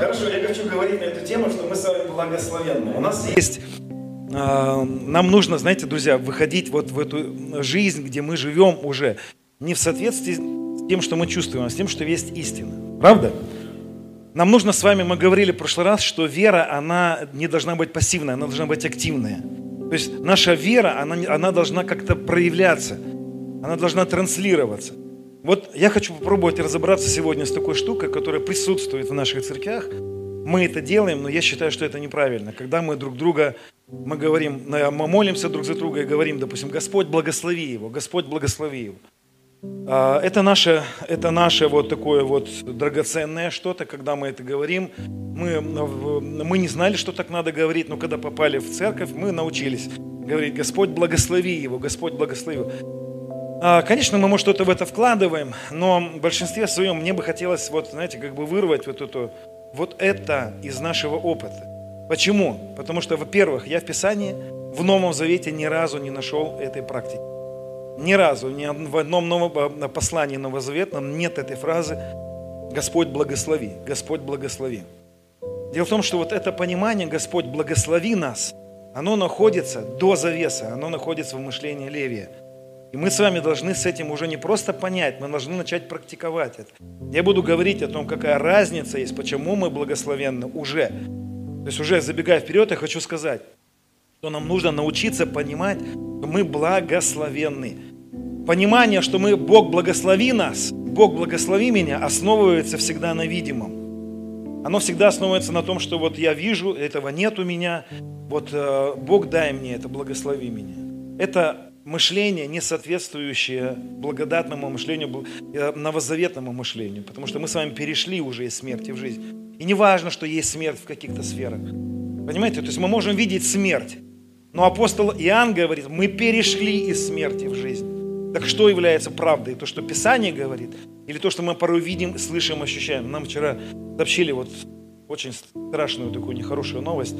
Хорошо, я хочу говорить на эту тему, что мы с вами благословенны. У нас есть а, нам нужно, знаете, друзья, выходить вот в эту жизнь, где мы живем уже не в соответствии с тем, что мы чувствуем, а с тем, что есть истина. Правда? Нам нужно с вами, мы говорили в прошлый раз, что вера, она не должна быть пассивная, она должна быть активная. То есть наша вера, она, она должна как-то проявляться, она должна транслироваться. Вот я хочу попробовать разобраться сегодня с такой штукой, которая присутствует в наших церквях. Мы это делаем, но я считаю, что это неправильно. Когда мы друг друга, мы говорим, мы молимся друг за друга и говорим, допустим, Господь благослови его, Господь благослови его. А, это наше, это наше вот такое вот драгоценное что-то, когда мы это говорим. Мы, мы не знали, что так надо говорить, но когда попали в церковь, мы научились говорить, Господь благослови его, Господь благослови его. А, конечно, мы, может, что-то в это вкладываем, но в большинстве своем мне бы хотелось, вот, знаете, как бы вырвать вот, эту, вот это из нашего опыта. Почему? Потому что, во-первых, я в Писании в Новом Завете ни разу не нашел этой практики. Ни разу, ни в одном новом а, послании Новозаветном нет этой фразы «Господь благослови», «Господь благослови». Дело в том, что вот это понимание «Господь благослови нас», оно находится до завеса, оно находится в мышлении Левия. И мы с вами должны с этим уже не просто понять, мы должны начать практиковать это. Я буду говорить о том, какая разница есть, почему мы благословенны уже. То есть уже забегая вперед, я хочу сказать, что нам нужно научиться понимать, что мы благословенны. Понимание, что мы, Бог благослови нас, Бог благослови меня, основывается всегда на видимом. Оно всегда основывается на том, что вот я вижу, этого нет у меня, вот э, Бог дай мне это, благослови меня. Это мышление, не соответствующее благодатному мышлению, э, новозаветному мышлению, потому что мы с вами перешли уже из смерти в жизнь. И не важно, что есть смерть в каких-то сферах. Понимаете? То есть мы можем видеть смерть, но апостол Иоанн говорит, мы перешли из смерти в жизнь. Так что является правдой? То, что Писание говорит? Или то, что мы порой видим, слышим, ощущаем? Нам вчера сообщили вот очень страшную такую нехорошую новость.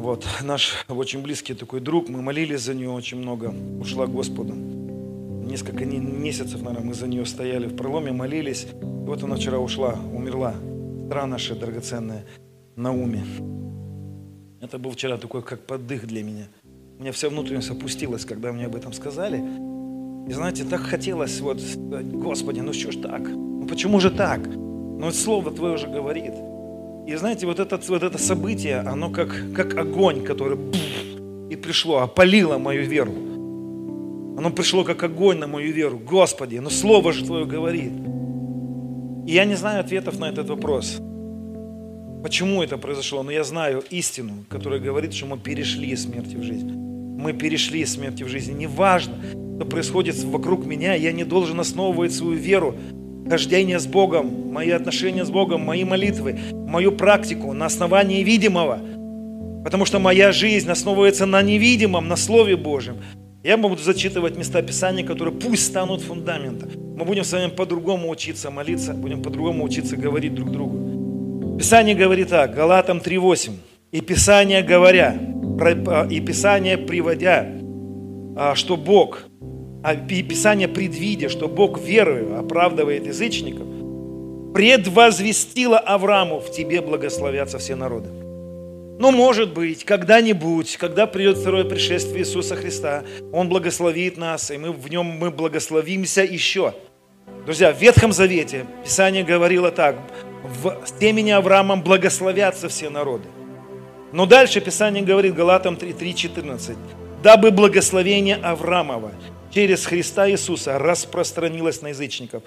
Вот, наш очень близкий такой друг, мы молились за нее очень много, ушла к Господу. Несколько месяцев, наверное, мы за нее стояли в проломе, молились. И вот она вчера ушла, умерла. Сестра наша драгоценная, Науми. Это был вчера такой, как поддых для меня. У меня вся внутренность опустилась, когда мне об этом сказали. И знаете, так хотелось вот, Господи, ну что ж так? Ну почему же так? Ну вот Слово Твое уже говорит. И знаете, вот это, вот это событие, оно как, как огонь, который и пришло, опалило мою веру. Оно пришло как огонь на мою веру. Господи, но Слово же Твое говорит. И я не знаю ответов на этот вопрос. Почему это произошло? Но я знаю истину, которая говорит, что мы перешли из смерти в жизнь. Мы перешли из смерти в жизнь. Неважно, что происходит вокруг меня, я не должен основывать свою веру, хождение с Богом, мои отношения с Богом, мои молитвы, мою практику на основании видимого. Потому что моя жизнь основывается на невидимом, на Слове Божьем. Я буду зачитывать места Писания, которые пусть станут фундаментом. Мы будем с вами по-другому учиться молиться, будем по-другому учиться говорить друг другу. Писание говорит так, Галатам 3.8. И Писание говоря, и Писание приводя, а, что Бог, а, Писание предвидя, что Бог верою оправдывает язычников, предвозвестило Аврааму, в тебе благословятся все народы. Ну, может быть, когда-нибудь, когда придет второе пришествие Иисуса Христа, Он благословит нас, и мы в Нем мы благословимся еще. Друзья, в Ветхом Завете Писание говорило так, в семени Авраамом благословятся все народы. Но дальше Писание говорит Галатам 3.14. Дабы благословение Авраамова через Христа Иисуса распространилось на язычников,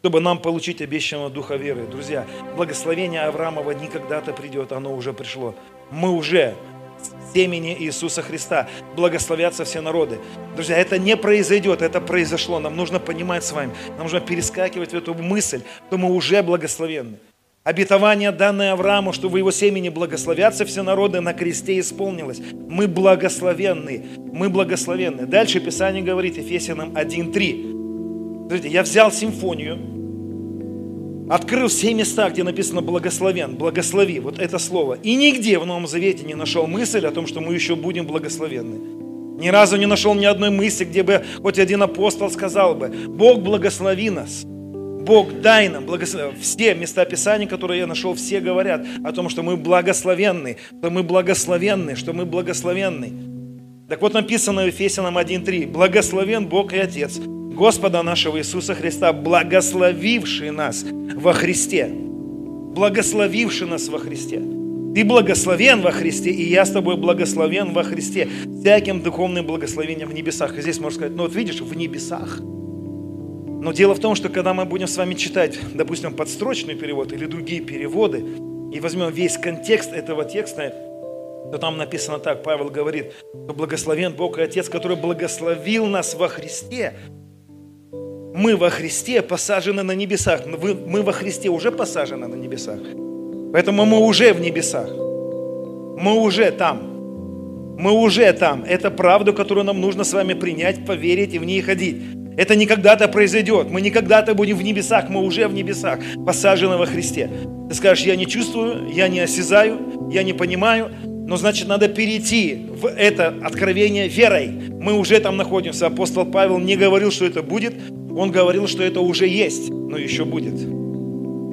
чтобы нам получить обещанного духа веры. Друзья, благословение Авраамова никогда-то придет, оно уже пришло. Мы уже семени Иисуса Христа. Благословятся все народы. Друзья, это не произойдет, это произошло. Нам нужно понимать с вами, нам нужно перескакивать в эту мысль, что мы уже благословенны. Обетование, данное Аврааму, что в его семени благословятся все народы, на кресте исполнилось. Мы благословенны. Мы благословенны. Дальше Писание говорит, Ефесянам 1.3. Смотрите, я взял симфонию, открыл все места, где написано благословен, благослови, вот это слово. И нигде в Новом Завете не нашел мысль о том, что мы еще будем благословенны. Ни разу не нашел ни одной мысли, где бы хоть один апостол сказал бы, Бог благослови нас. Бог, дай нам благословение. Все места Писания, которые я нашел, все говорят о том, что мы благословенны, что мы благословенны, что мы благословенны. Так вот написано в Ефесянам 1.3. Благословен Бог и Отец Господа нашего Иисуса Христа, благословивший нас во Христе. Благословивший нас во Христе. Ты благословен во Христе, и я с тобой благословен во Христе. Всяким духовным благословением в небесах. И здесь можно сказать, ну вот видишь, в небесах. Но дело в том, что когда мы будем с вами читать, допустим, подстрочный перевод или другие переводы, и возьмем весь контекст этого текста, то там написано так, Павел говорит, что благословен Бог и Отец, который благословил нас во Христе. Мы во Христе посажены на небесах. Мы во Христе уже посажены на небесах. Поэтому мы уже в небесах. Мы уже там. Мы уже там. Это правду, которую нам нужно с вами принять, поверить и в ней ходить. Это не когда-то произойдет. Мы не когда-то будем в небесах, мы уже в небесах, посажены во Христе. Ты скажешь, я не чувствую, я не осязаю, я не понимаю, но значит надо перейти в это откровение верой. Мы уже там находимся. Апостол Павел не говорил, что это будет, он говорил, что это уже есть, но еще будет.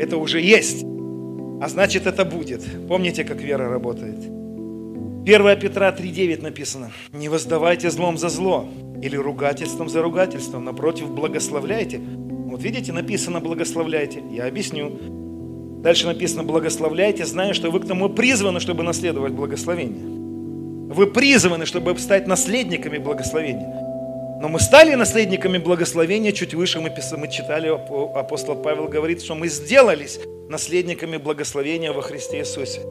Это уже есть, а значит это будет. Помните, как вера работает? 1 Петра 3.9 написано. «Не воздавайте злом за зло, или ругательством за ругательством, напротив, благословляйте». Вот видите, написано «благословляйте». Я объясню. Дальше написано «благословляйте», зная, что вы к тому призваны, чтобы наследовать благословение. Вы призваны, чтобы стать наследниками благословения. Но мы стали наследниками благословения, чуть выше мы, мы читали, апостол Павел говорит, что мы сделались наследниками благословения во Христе Иисусе.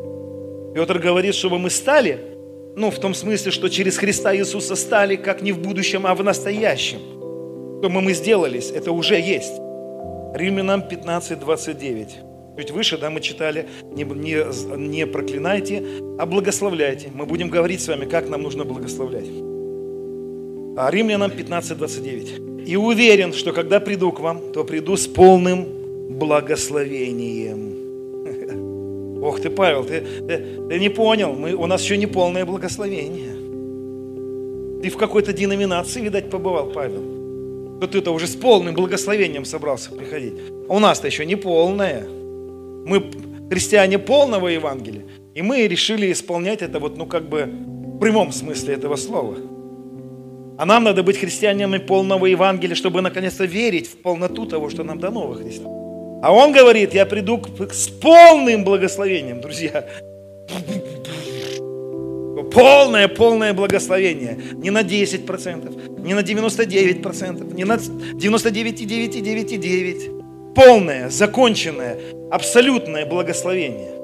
Петр говорит, чтобы мы стали, ну, в том смысле, что через Христа Иисуса стали, как не в будущем, а в настоящем. То мы, мы сделались, это уже есть. Римлянам 15, 29. Чуть выше, да, мы читали, не, не, не проклинайте, а благословляйте. Мы будем говорить с вами, как нам нужно благословлять. А Римлянам 15:29. «И уверен, что когда приду к вам, то приду с полным благословением». Ох ты, Павел, ты, ты, ты не понял, мы, у нас еще не полное благословение. Ты в какой-то деноминации, видать, побывал, Павел. То ты-то уже с полным благословением собрался приходить. А у нас-то еще не полное. Мы христиане полного Евангелия. И мы решили исполнять это вот, ну, как бы в прямом смысле этого слова. А нам надо быть христианами полного Евангелия, чтобы наконец-то верить в полноту того, что нам дано во Христе. А он говорит, я приду с полным благословением, друзья. Полное, полное благословение. Не на 10%, не на 99%, не на 99,9,9,9. Полное, законченное, абсолютное благословение.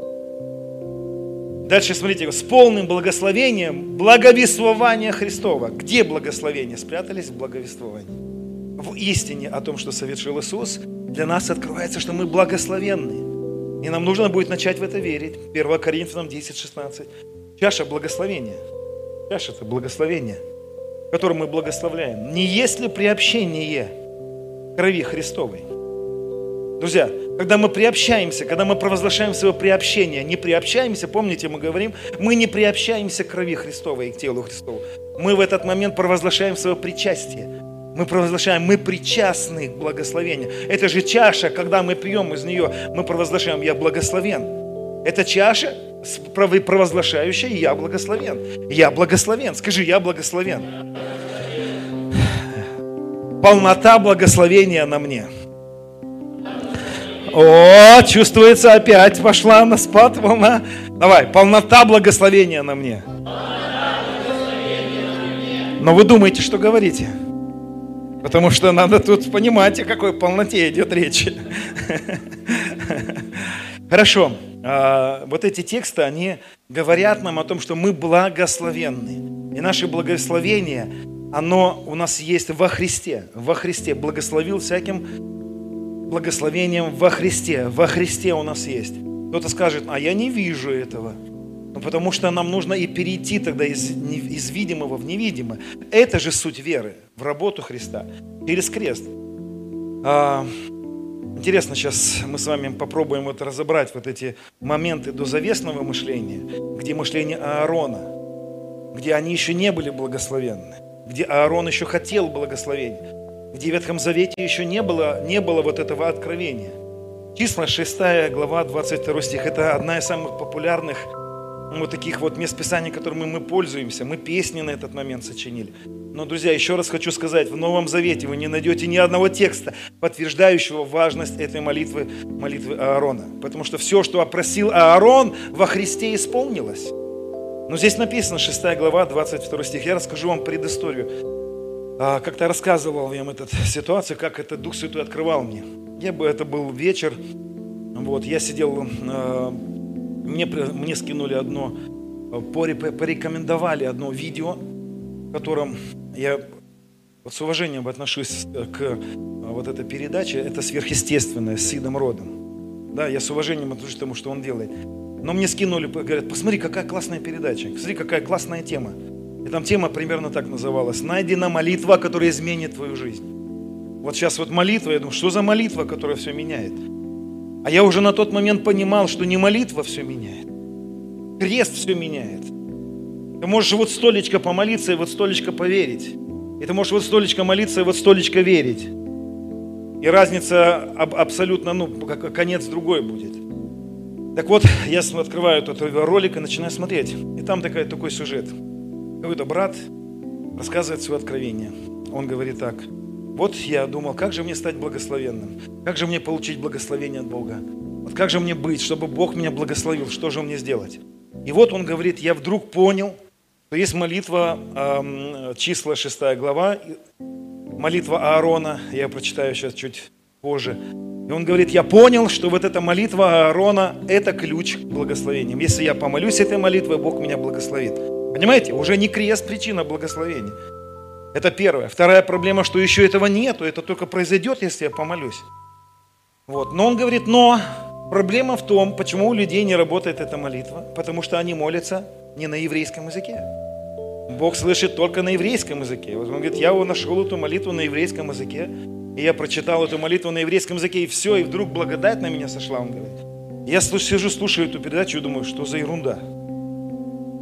Дальше смотрите, с полным благословением благовествования Христова. Где благословение? Спрятались в благовествовании. В истине о том, что совершил Иисус, для нас открывается, что мы благословенны. И нам нужно будет начать в это верить. 1 Коринфянам 10, 16. Чаша благословения. Чаша – это благословение, которым мы благословляем. Не есть ли приобщение крови Христовой? Друзья, когда мы приобщаемся, когда мы провозглашаем свое приобщение, не приобщаемся, помните, мы говорим, мы не приобщаемся к крови Христовой и к телу Христову. Мы в этот момент провозглашаем свое причастие. Мы провозглашаем, мы причастны к благословению. Это же чаша, когда мы пьем из нее, мы провозглашаем, я благословен. Это чаша, провозглашающая, я благословен. Я благословен. Скажи, я благословен. Полнота благословения на мне. О, чувствуется опять пошла на спад волна. Давай, полнота благословения на мне. Но вы думаете, что говорите? Потому что надо тут понимать, о какой полноте идет речь. Хорошо. А, вот эти тексты, они говорят нам о том, что мы благословенны. И наше благословение, оно у нас есть во Христе. Во Христе благословил всяким благословением во Христе. Во Христе у нас есть. Кто-то скажет, а я не вижу этого. Ну, потому что нам нужно и перейти тогда из, из видимого в невидимое. Это же суть веры в работу Христа через крест. А, интересно, сейчас мы с вами попробуем вот разобрать вот эти моменты дозавесного мышления, где мышление Аарона, где они еще не были благословенны, где Аарон еще хотел благословения. где в Ветхом Завете еще не было, не было вот этого откровения. Числа 6 глава 22 стих – это одна из самых популярных вот таких вот мест Писания, которыми мы пользуемся. Мы песни на этот момент сочинили. Но, друзья, еще раз хочу сказать, в Новом Завете вы не найдете ни одного текста, подтверждающего важность этой молитвы, молитвы Аарона. Потому что все, что опросил Аарон, во Христе исполнилось. Но здесь написано, 6 глава, 22 стих. Я расскажу вам предысторию. А, как-то рассказывал я вам эту ситуацию, как это Дух Святой открывал мне. Я бы, это был вечер, вот, я сидел а, мне, мне скинули одно, э, порекомендовали одно видео, в котором я с уважением отношусь э, к э, вот этой передаче. Это сверхъестественное с Идом Родом. Да, я с уважением отношусь к тому, что он делает. Но мне скинули, говорят, посмотри, какая классная передача, посмотри, какая классная тема. И там тема примерно так называлась. Найдена молитва, которая изменит твою жизнь. Вот сейчас вот молитва, я думаю, что за молитва, которая все меняет? А я уже на тот момент понимал, что не молитва все меняет. Крест все меняет. Ты можешь вот столечко помолиться и вот столечко поверить. И ты можешь вот столечко молиться и вот столечко верить. И разница аб- абсолютно, ну, конец другой будет. Так вот, я открываю этот ролик и начинаю смотреть. И там такой, такой сюжет. Какой-то брат рассказывает свое откровение. Он говорит так – вот я думал, как же мне стать благословенным? Как же мне получить благословение от Бога? Вот как же мне быть, чтобы Бог меня благословил? Что же мне сделать? И вот он говорит, я вдруг понял, что есть молитва, э, числа 6 глава, молитва Аарона, я прочитаю сейчас чуть позже. И он говорит, я понял, что вот эта молитва Аарона – это ключ к благословениям. Если я помолюсь этой молитвой, Бог меня благословит. Понимаете, уже не крест причина благословения. Это первое. Вторая проблема, что еще этого нету, это только произойдет, если я помолюсь. Вот. Но он говорит, но проблема в том, почему у людей не работает эта молитва, потому что они молятся не на еврейском языке. Бог слышит только на еврейском языке. Вот он говорит, я нашел эту молитву на еврейском языке, и я прочитал эту молитву на еврейском языке, и все, и вдруг благодать на меня сошла, он говорит. Я сижу, слушаю эту передачу и думаю, что за ерунда?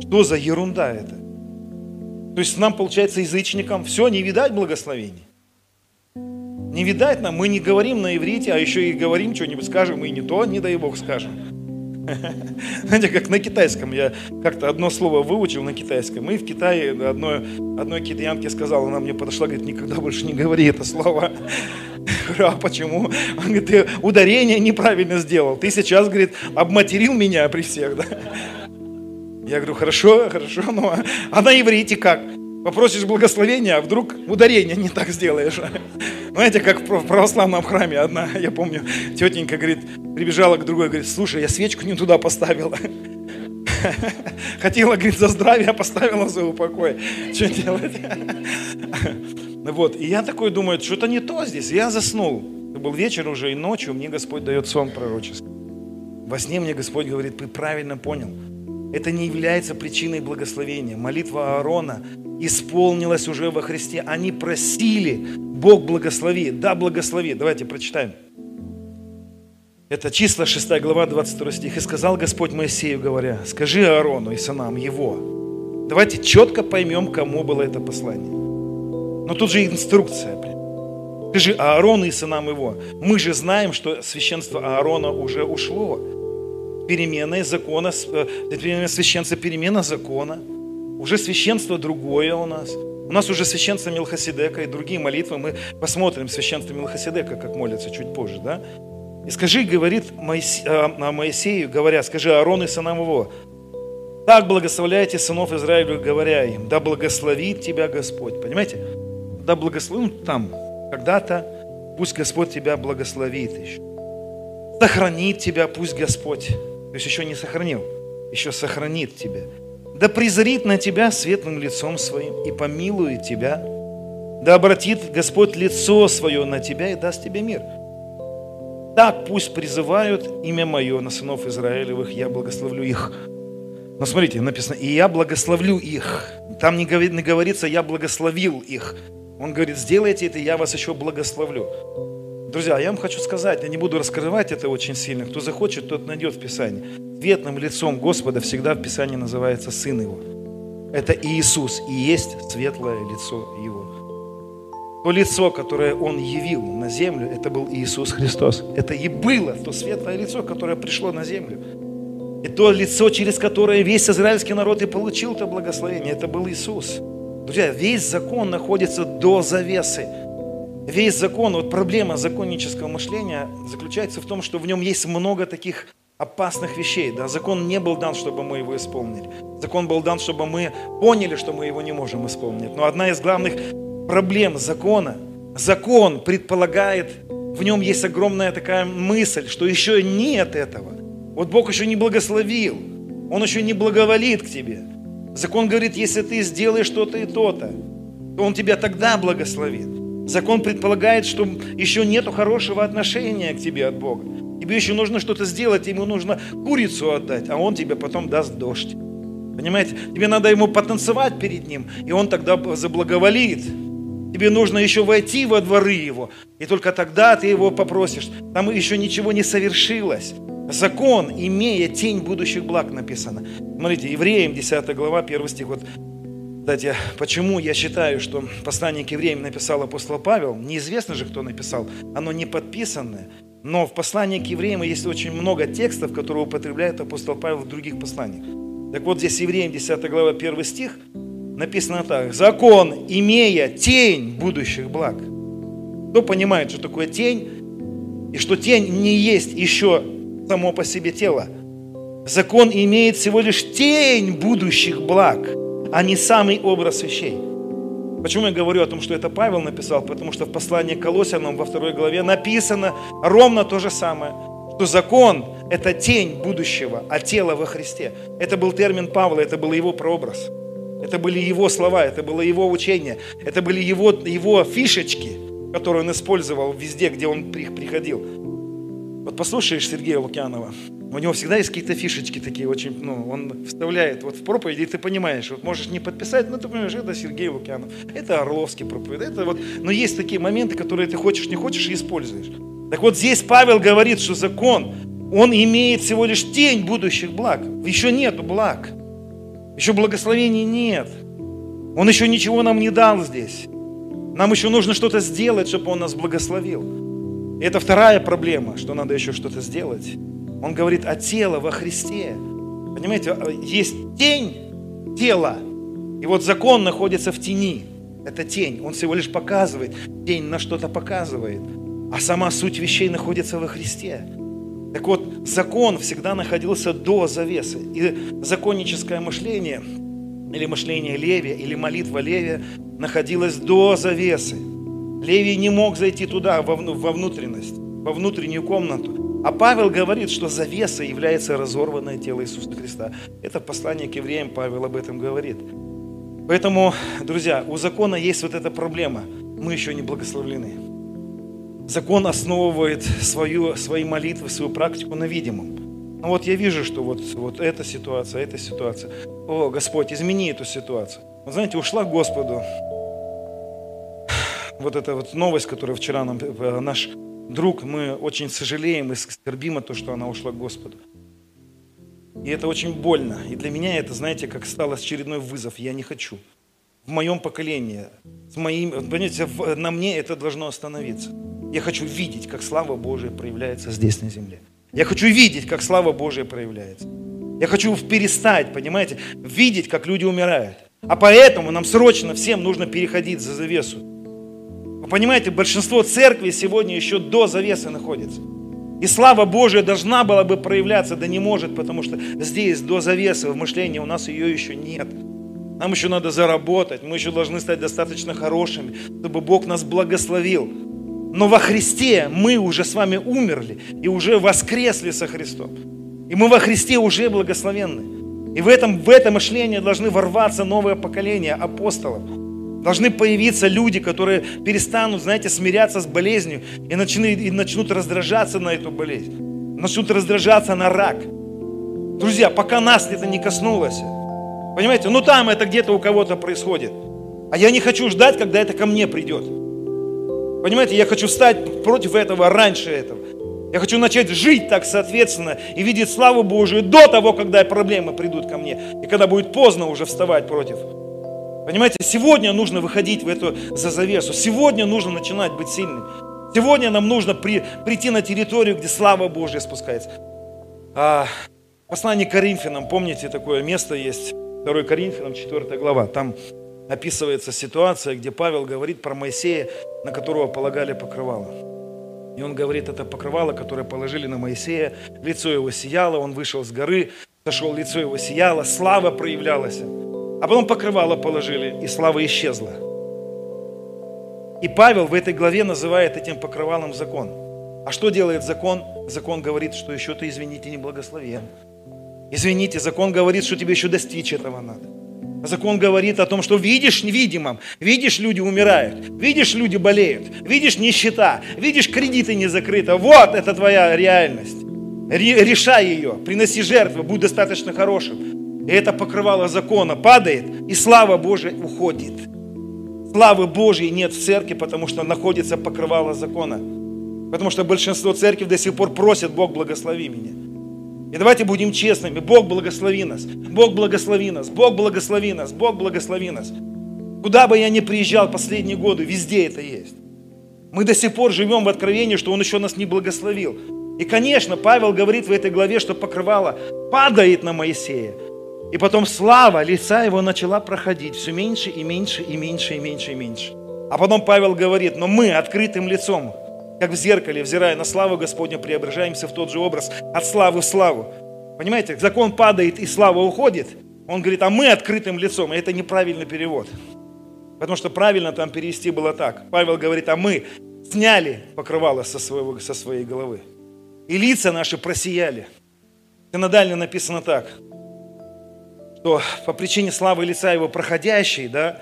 Что за ерунда это? То есть нам, получается, язычникам все, не видать благословений. Не видать нам, мы не говорим на иврите, а еще и говорим что-нибудь, скажем, и не то, не дай Бог скажем. Знаете, как на китайском, я как-то одно слово выучил на китайском, и в Китае одной, одной китаянке сказала, она мне подошла, говорит, никогда больше не говори это слово. Говорю, а почему? Он говорит, ты ударение неправильно сделал, ты сейчас, говорит, обматерил меня при всех, да? Я говорю, хорошо, хорошо, но а на иврите как? Попросишь благословения, а вдруг ударение не так сделаешь. Знаете, как в православном храме одна, я помню, тетенька, говорит, прибежала к другой, говорит, слушай, я свечку не туда поставила. Хотела, говорит, за здравие, а поставила за упокой. Что делать? Вот, и я такой думаю, что-то не то здесь. Я заснул. Это был вечер уже, и ночью мне Господь дает сон пророческий. Во сне мне Господь говорит, ты правильно понял это не является причиной благословения. Молитва Аарона исполнилась уже во Христе. Они просили, Бог благослови. Да, благослови. Давайте прочитаем. Это числа 6 глава, 22 стих. «И сказал Господь Моисею, говоря, скажи Аарону и сынам его». Давайте четко поймем, кому было это послание. Но тут же инструкция. Скажи Аарону и сынам его. Мы же знаем, что священство Аарона уже ушло переменой закона, э, перемена священства, перемена закона. Уже священство другое у нас. У нас уже священство Милхасидека и другие молитвы. Мы посмотрим священство Милхасидека, как молятся чуть позже. Да? И скажи, говорит Моисе, а, Моисею, говоря, скажи Аарону и сынам его, так благословляйте сынов Израиля, говоря им, да благословит тебя Господь. Понимаете? Да благословит ну, там, когда-то, пусть Господь тебя благословит еще. Сохранит тебя, пусть Господь то есть еще не сохранил, еще сохранит тебя. Да презрит на тебя светлым лицом своим и помилует тебя. Да обратит Господь лицо свое на тебя и даст тебе мир. Так пусть призывают имя мое на сынов Израилевых, я благословлю их. Но смотрите, написано, и я благословлю их. Там не говорится, я благословил их. Он говорит, сделайте это, я вас еще благословлю. Друзья, я вам хочу сказать, я не буду раскрывать это очень сильно. Кто захочет, тот найдет в Писании. Светлым лицом Господа всегда в Писании называется Сын Его. Это Иисус и есть светлое лицо Его. То лицо, которое Он явил на землю, это был Иисус Христос. Это и было то светлое лицо, которое пришло на землю. И то лицо, через которое весь израильский народ и получил это благословение, это был Иисус. Друзья, весь закон находится до завесы. Весь закон, вот проблема законнического мышления заключается в том, что в нем есть много таких опасных вещей. Да? Закон не был дан, чтобы мы его исполнили. Закон был дан, чтобы мы поняли, что мы его не можем исполнить. Но одна из главных проблем закона, закон предполагает, в нем есть огромная такая мысль, что еще нет этого. Вот Бог еще не благословил, Он еще не благоволит к тебе. Закон говорит, если ты сделаешь что-то и то-то, то Он тебя тогда благословит. Закон предполагает, что еще нету хорошего отношения к тебе от Бога. Тебе еще нужно что-то сделать, ему нужно курицу отдать, а он тебе потом даст дождь. Понимаете? Тебе надо ему потанцевать перед ним, и он тогда заблаговолит. Тебе нужно еще войти во дворы его, и только тогда ты его попросишь. Там еще ничего не совершилось. Закон, имея тень будущих благ, написано. Смотрите, Евреям 10 глава, 1 стих. Вот, кстати, почему я считаю, что послание к евреям написал апостол Павел, неизвестно же, кто написал, оно не подписанное. Но в послании к евреям есть очень много текстов, которые употребляет апостол Павел в других посланиях. Так вот здесь евреям 10 глава 1 стих написано так. Закон, имея тень будущих благ. Кто понимает, что такое тень? И что тень не есть еще само по себе тело. Закон имеет всего лишь тень будущих благ, а не самый образ вещей. Почему я говорю о том, что это Павел написал? Потому что в послании к Колоссянам во второй главе написано ровно то же самое, что закон – это тень будущего, а тело во Христе. Это был термин Павла, это был его прообраз. Это были его слова, это было его учение, это были его, его фишечки, которые он использовал везде, где он приходил. Вот послушаешь Сергея Лукьянова, у него всегда есть какие-то фишечки такие очень, ну, он вставляет вот в проповеди, и ты понимаешь, вот можешь не подписать, но ты понимаешь, это Сергей Лукьянов, это Орловский проповедь, это вот, но есть такие моменты, которые ты хочешь, не хочешь и используешь. Так вот здесь Павел говорит, что закон, он имеет всего лишь тень будущих благ. Еще нету благ. Еще благословений нет. Он еще ничего нам не дал здесь. Нам еще нужно что-то сделать, чтобы Он нас благословил. Это вторая проблема, что надо еще что-то сделать. Он говорит о теле во Христе. Понимаете, а, есть тень тела. И вот закон находится в тени. Это тень. Он всего лишь показывает. Тень на что-то показывает. А сама суть вещей находится во Христе. Так вот, закон всегда находился до завесы. И законническое мышление, или мышление Левия, или молитва Левия находилась до завесы. Левий не мог зайти туда, во внутренность, во внутреннюю комнату. А Павел говорит, что завеса является разорванное тело Иисуса Христа. Это послание к евреям Павел об этом говорит. Поэтому, друзья, у закона есть вот эта проблема. Мы еще не благословлены. Закон основывает свою, свои молитвы, свою практику на видимом. Ну вот я вижу, что вот, вот эта ситуация, эта ситуация. О, Господь, измени эту ситуацию. Вот знаете, ушла к Господу вот эта вот новость, которую вчера нам э, наш друг, мы очень сожалеем и скорбим о том, что она ушла к Господу. И это очень больно. И для меня это, знаете, как стало очередной вызов. Я не хочу. В моем поколении, с моим, понимаете, на мне это должно остановиться. Я хочу видеть, как слава Божия проявляется здесь на земле. Я хочу видеть, как слава Божия проявляется. Я хочу перестать, понимаете, видеть, как люди умирают. А поэтому нам срочно всем нужно переходить за завесу понимаете, большинство церкви сегодня еще до завесы находится. И слава Божия должна была бы проявляться, да не может, потому что здесь до завесы в мышлении у нас ее еще нет. Нам еще надо заработать, мы еще должны стать достаточно хорошими, чтобы Бог нас благословил. Но во Христе мы уже с вами умерли и уже воскресли со Христом. И мы во Христе уже благословенны. И в этом, в это мышление должны ворваться новое поколение апостолов. Должны появиться люди, которые перестанут, знаете, смиряться с болезнью и начнут, и начнут раздражаться на эту болезнь. Начнут раздражаться на рак. Друзья, пока нас это не коснулось, понимаете, ну там это где-то у кого-то происходит. А я не хочу ждать, когда это ко мне придет. Понимаете, я хочу встать против этого раньше этого. Я хочу начать жить так соответственно и видеть славу Божию до того, когда проблемы придут ко мне. И когда будет поздно уже вставать против. Понимаете, сегодня нужно выходить в эту за завесу. Сегодня нужно начинать быть сильным. Сегодня нам нужно при, прийти на территорию, где слава Божья спускается. А, послание Коринфянам, помните, такое место есть, 2 Коринфянам, 4 глава. Там описывается ситуация, где Павел говорит про Моисея, на которого полагали покрывало. И он говорит, это покрывало, которое положили на Моисея, лицо его сияло, он вышел с горы, сошел, лицо его сияло, слава проявлялась. А потом покрывало положили, и слава исчезла. И Павел в этой главе называет этим покрывалом закон. А что делает закон? Закон говорит, что еще ты, извините, не благословен. Извините, закон говорит, что тебе еще достичь этого надо. Закон говорит о том, что видишь невидимым, видишь, люди умирают, видишь, люди болеют, видишь нищета, видишь, кредиты не закрыты. Вот это твоя реальность. Решай ее, приноси жертвы, будь достаточно хорошим. И это покрывало закона падает, и слава Божия уходит. Славы Божьей нет в церкви, потому что находится покрывало закона. Потому что большинство церкви до сих пор просит, Бог благослови меня. И давайте будем честными. Бог благослови нас. Бог благослови нас. Бог благослови нас. Бог благослови нас. Куда бы я ни приезжал последние годы, везде это есть. Мы до сих пор живем в откровении, что Он еще нас не благословил. И, конечно, Павел говорит в этой главе, что покрывало падает на Моисея. И потом слава лица его начала проходить все меньше и меньше и меньше и меньше и меньше. А потом Павел говорит, но мы открытым лицом, как в зеркале, взирая на славу Господню, преображаемся в тот же образ, от славы в славу. Понимаете, закон падает и слава уходит. Он говорит, а мы открытым лицом. И это неправильный перевод. Потому что правильно там перевести было так. Павел говорит, а мы сняли покрывало со, своего, со своей головы. И лица наши просияли. Синодально написано так что по причине славы лица его проходящей, да,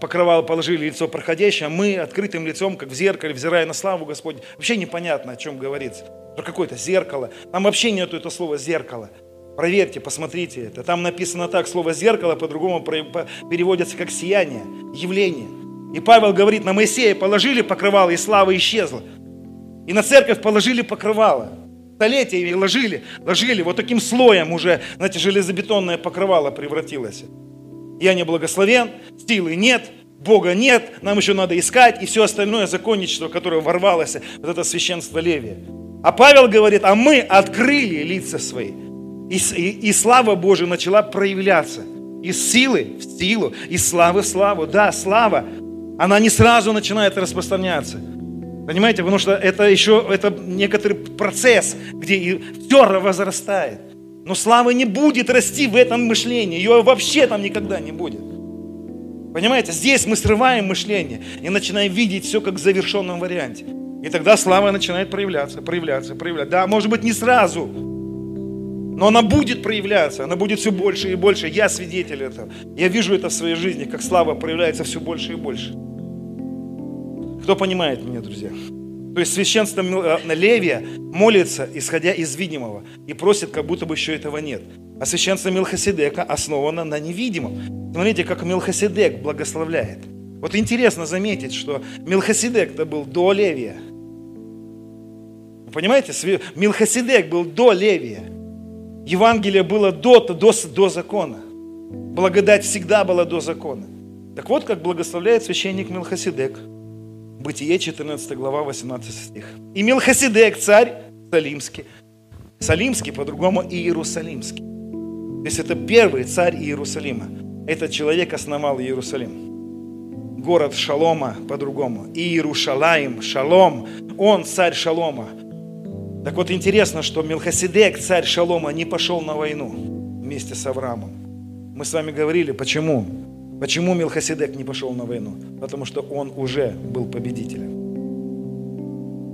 покрывало положили лицо проходящее, а мы открытым лицом, как в зеркале, взирая на славу Господню. Вообще непонятно, о чем говорится. Про какое-то зеркало. Там вообще нету этого слова «зеркало». Проверьте, посмотрите это. Там написано так, слово «зеркало» по-другому переводится как «сияние», «явление». И Павел говорит, на Моисея положили покрывало, и слава исчезла. И на церковь положили покрывало столетиями ложили, ложили, вот таким слоем уже, знаете, железобетонное покрывало превратилось. Я не благословен, силы нет, Бога нет, нам еще надо искать, и все остальное законничество, которое ворвалось, вот это священство Левия. А Павел говорит, а мы открыли лица свои, и, и, и слава Божия начала проявляться. Из силы в силу, из славы в славу. Да, слава, она не сразу начинает распространяться. Понимаете, потому что это еще это некоторый процесс, где и все возрастает. Но слава не будет расти в этом мышлении. Ее вообще там никогда не будет. Понимаете, здесь мы срываем мышление и начинаем видеть все как в завершенном варианте. И тогда слава начинает проявляться, проявляться, проявляться. Да, может быть, не сразу, но она будет проявляться, она будет все больше и больше. Я свидетель этого. Я вижу это в своей жизни, как слава проявляется все больше и больше. Кто понимает меня, друзья? То есть священство э, Левия молится, исходя из видимого, и просит, как будто бы еще этого нет. А священство Милхасидека основано на невидимом. Смотрите, как Милхасидек благословляет. Вот интересно заметить, что Милхасидек это был до Левия. Вы понимаете, Милхасидек был до Левия. Евангелие было до, до, до закона. Благодать всегда была до закона. Так вот, как благословляет священник Милхасидек – Бытие 14 глава 18 стих. И Милхасидек, царь Салимский. Салимский, по-другому Иерусалимский. То есть это первый царь Иерусалима. Этот человек основал Иерусалим. Город Шалома по-другому. Иерушалаим, Шалом. Он царь Шалома. Так вот интересно, что Милхасидек, царь Шалома, не пошел на войну вместе с Авраамом. Мы с вами говорили, почему. Почему Милхасидек не пошел на войну? Потому что он уже был победителем.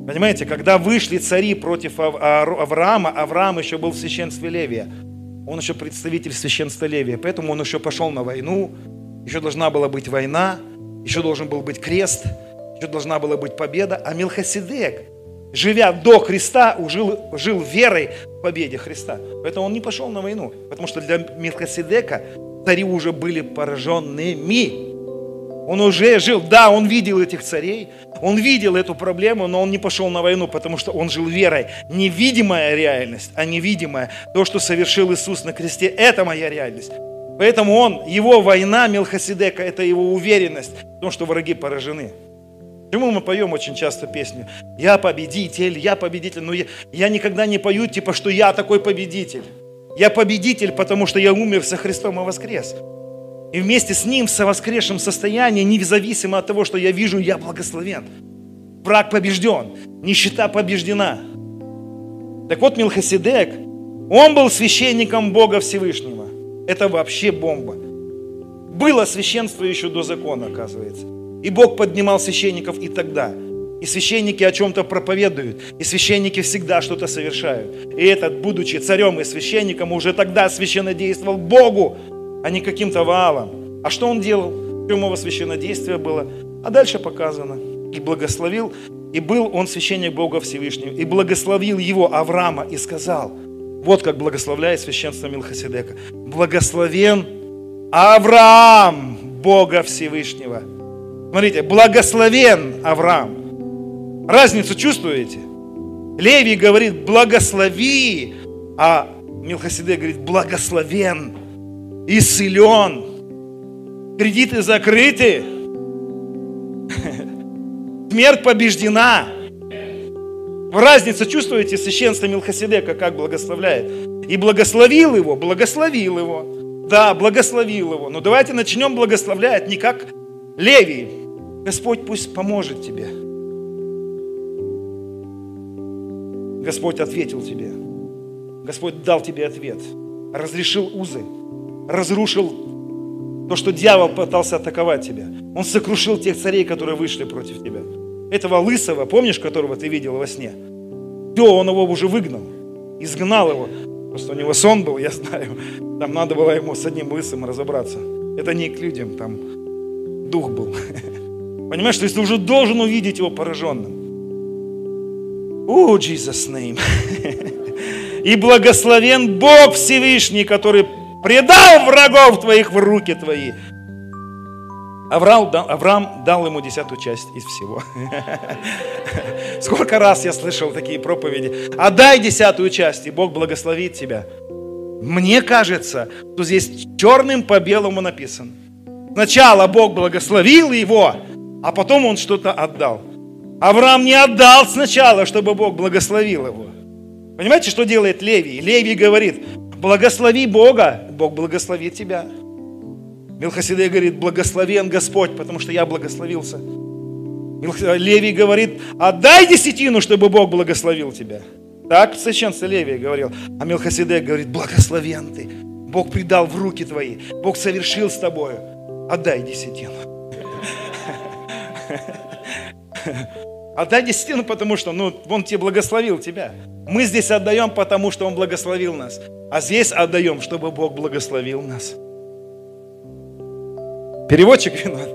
Понимаете, когда вышли цари против Авраама, Авраам еще был в священстве Левия. Он еще представитель священства Левия. Поэтому он еще пошел на войну. Еще должна была быть война. Еще должен был быть крест. Еще должна была быть победа. А Милхасидек, живя до Христа, жил, жил верой в победе Христа. Поэтому он не пошел на войну. Потому что для Милхасидека цари уже были пораженными. Он уже жил, да, он видел этих царей, он видел эту проблему, но он не пошел на войну, потому что он жил верой. Невидимая реальность, а невидимая, то, что совершил Иисус на кресте, это моя реальность. Поэтому он, его война Мелхиседека, это его уверенность в том, что враги поражены. Почему мы поем очень часто песню «Я победитель, я победитель», но я, я никогда не пою типа, что я такой победитель. Я победитель, потому что я умер со Христом и воскрес. И вместе с Ним в совоскресшем состоянии, независимо от того, что я вижу, я благословен. Враг побежден, нищета побеждена. Так вот, Милхасидек, он был священником Бога Всевышнего. Это вообще бомба. Было священство еще до закона, оказывается. И Бог поднимал священников и тогда. И священники о чем-то проповедуют. И священники всегда что-то совершают. И этот, будучи царем и священником, уже тогда священно действовал Богу, а не каким-то валом. А что он делал? В чем его священнодействие было? А дальше показано. И благословил, и был он священник Бога Всевышнего, и благословил его Авраама и сказал, вот как благословляет священство Милхасидека. Благословен Авраам Бога Всевышнего. Смотрите, благословен Авраам. Разницу чувствуете? Левий говорит, благослови, а Милхасидек говорит, благословен, исцелен, кредиты закрыты, смерть побеждена. Разницу чувствуете священство Милхасидека, как благословляет? И благословил его, благословил его. Да, благословил его. Но давайте начнем благословлять не как Левий. Господь пусть поможет тебе. Господь ответил тебе. Господь дал тебе ответ. Разрешил узы. Разрушил то, что дьявол пытался атаковать тебя. Он сокрушил тех царей, которые вышли против тебя. Этого лысого, помнишь, которого ты видел во сне? Все, он его уже выгнал, изгнал его. Просто у него сон был, я знаю. Там надо было ему с одним лысым разобраться. Это не к людям, там дух был. Понимаешь, то есть ты уже должен увидеть его пораженным. О, Jesus name. И благословен Бог Всевышний, который предал врагов твоих в руки твои. Авраам, Авраам дал ему десятую часть из всего. Сколько раз я слышал такие проповеди. Отдай десятую часть, и Бог благословит тебя. Мне кажется, что здесь черным по белому написано. Сначала Бог благословил его, а потом он что-то отдал. Авраам не отдал сначала, чтобы Бог благословил его. Понимаете, что делает Левий? Левий говорит, благослови Бога, Бог благословит тебя. Милхасидей говорит, благословен Господь, потому что я благословился. Левий говорит, отдай десятину, чтобы Бог благословил тебя. Так священство Левия говорил. А Милхасидек говорит, благословен ты. Бог придал в руки твои. Бог совершил с тобою. Отдай десятину. Отдай десятину, потому что ну, Он тебе благословил тебя. Мы здесь отдаем, потому что Он благословил нас. А здесь отдаем, чтобы Бог благословил нас. Переводчик виноват.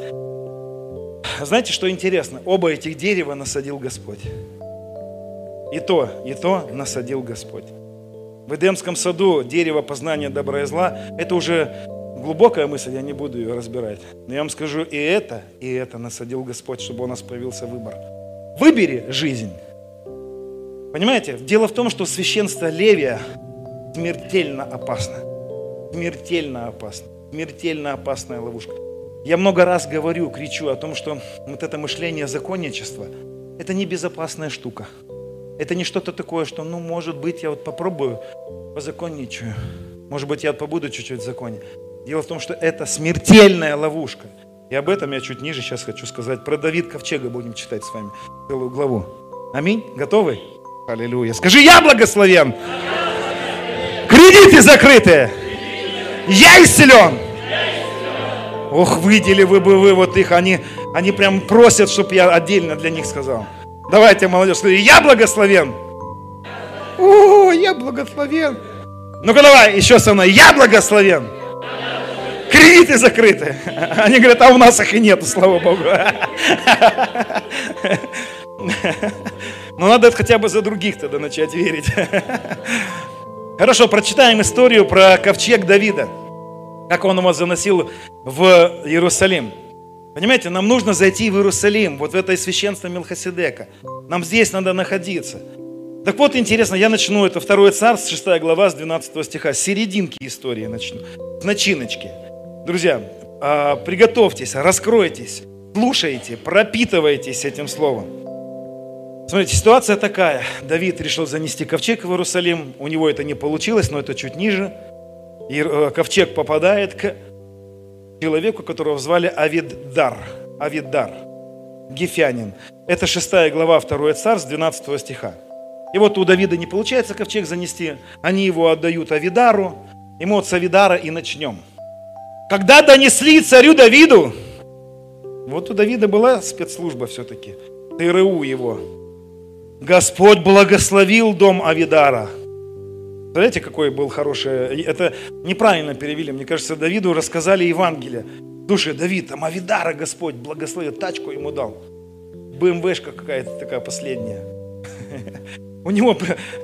Знаете, что интересно? Оба этих дерева насадил Господь. И то, и то насадил Господь. В Эдемском саду дерево познания добра и зла – это уже глубокая мысль, я не буду ее разбирать. Но я вам скажу, и это, и это насадил Господь, чтобы у нас появился выбор. Выбери жизнь. Понимаете? Дело в том, что священство Левия смертельно опасно. Смертельно опасно. Смертельно опасная ловушка. Я много раз говорю, кричу о том, что вот это мышление законничества – это не безопасная штука. Это не что-то такое, что, ну, может быть, я вот попробую, позаконничаю. Может быть, я побуду чуть-чуть в законе. Дело в том, что это смертельная ловушка. И об этом я чуть ниже сейчас хочу сказать. Про Давид Ковчега будем читать с вами целую главу. Аминь. Готовы? Аллилуйя. Скажи, я благословен. Кредиты закрыты. Я исцелен. Ох, выдели вы бы вы вот их, они, они прям просят, чтобы я отдельно для них сказал. Давайте, молодежь, скажи, я благословен. О, я благословен. Ну-ка давай, еще со мной, я благословен. Кредиты закрыты. Они говорят, а у нас их и нету, слава Богу. Но надо хотя бы за других тогда начать верить. Хорошо, прочитаем историю про ковчег Давида как он его заносил в Иерусалим. Понимаете, нам нужно зайти в Иерусалим, вот в это священство Милхасидека. Нам здесь надо находиться. Так вот, интересно, я начну, это 2 царств, 6 глава, с 12 стиха, с серединки истории начну, с начиночки. Друзья, а, приготовьтесь, раскройтесь, слушайте, пропитывайтесь этим словом. Смотрите, ситуация такая. Давид решил занести ковчег в Иерусалим. У него это не получилось, но это чуть ниже. И э, ковчег попадает к человеку, которого звали Авиддар. Авиддар, Гефянин. Это шестая глава 2 царств, 12 стиха. И вот у Давида не получается ковчег занести, они его отдают Авидару, и мы вот с Авидара и начнем. Когда донесли царю Давиду, вот у Давида была спецслужба все-таки, ТРУ его. Господь благословил дом Авидара. Знаете, какой был хороший? Это неправильно перевели. Мне кажется, Давиду рассказали Евангелие. Слушай, Давид, там Авидара Господь благословил, тачку ему дал. БМВшка какая-то такая последняя. У него,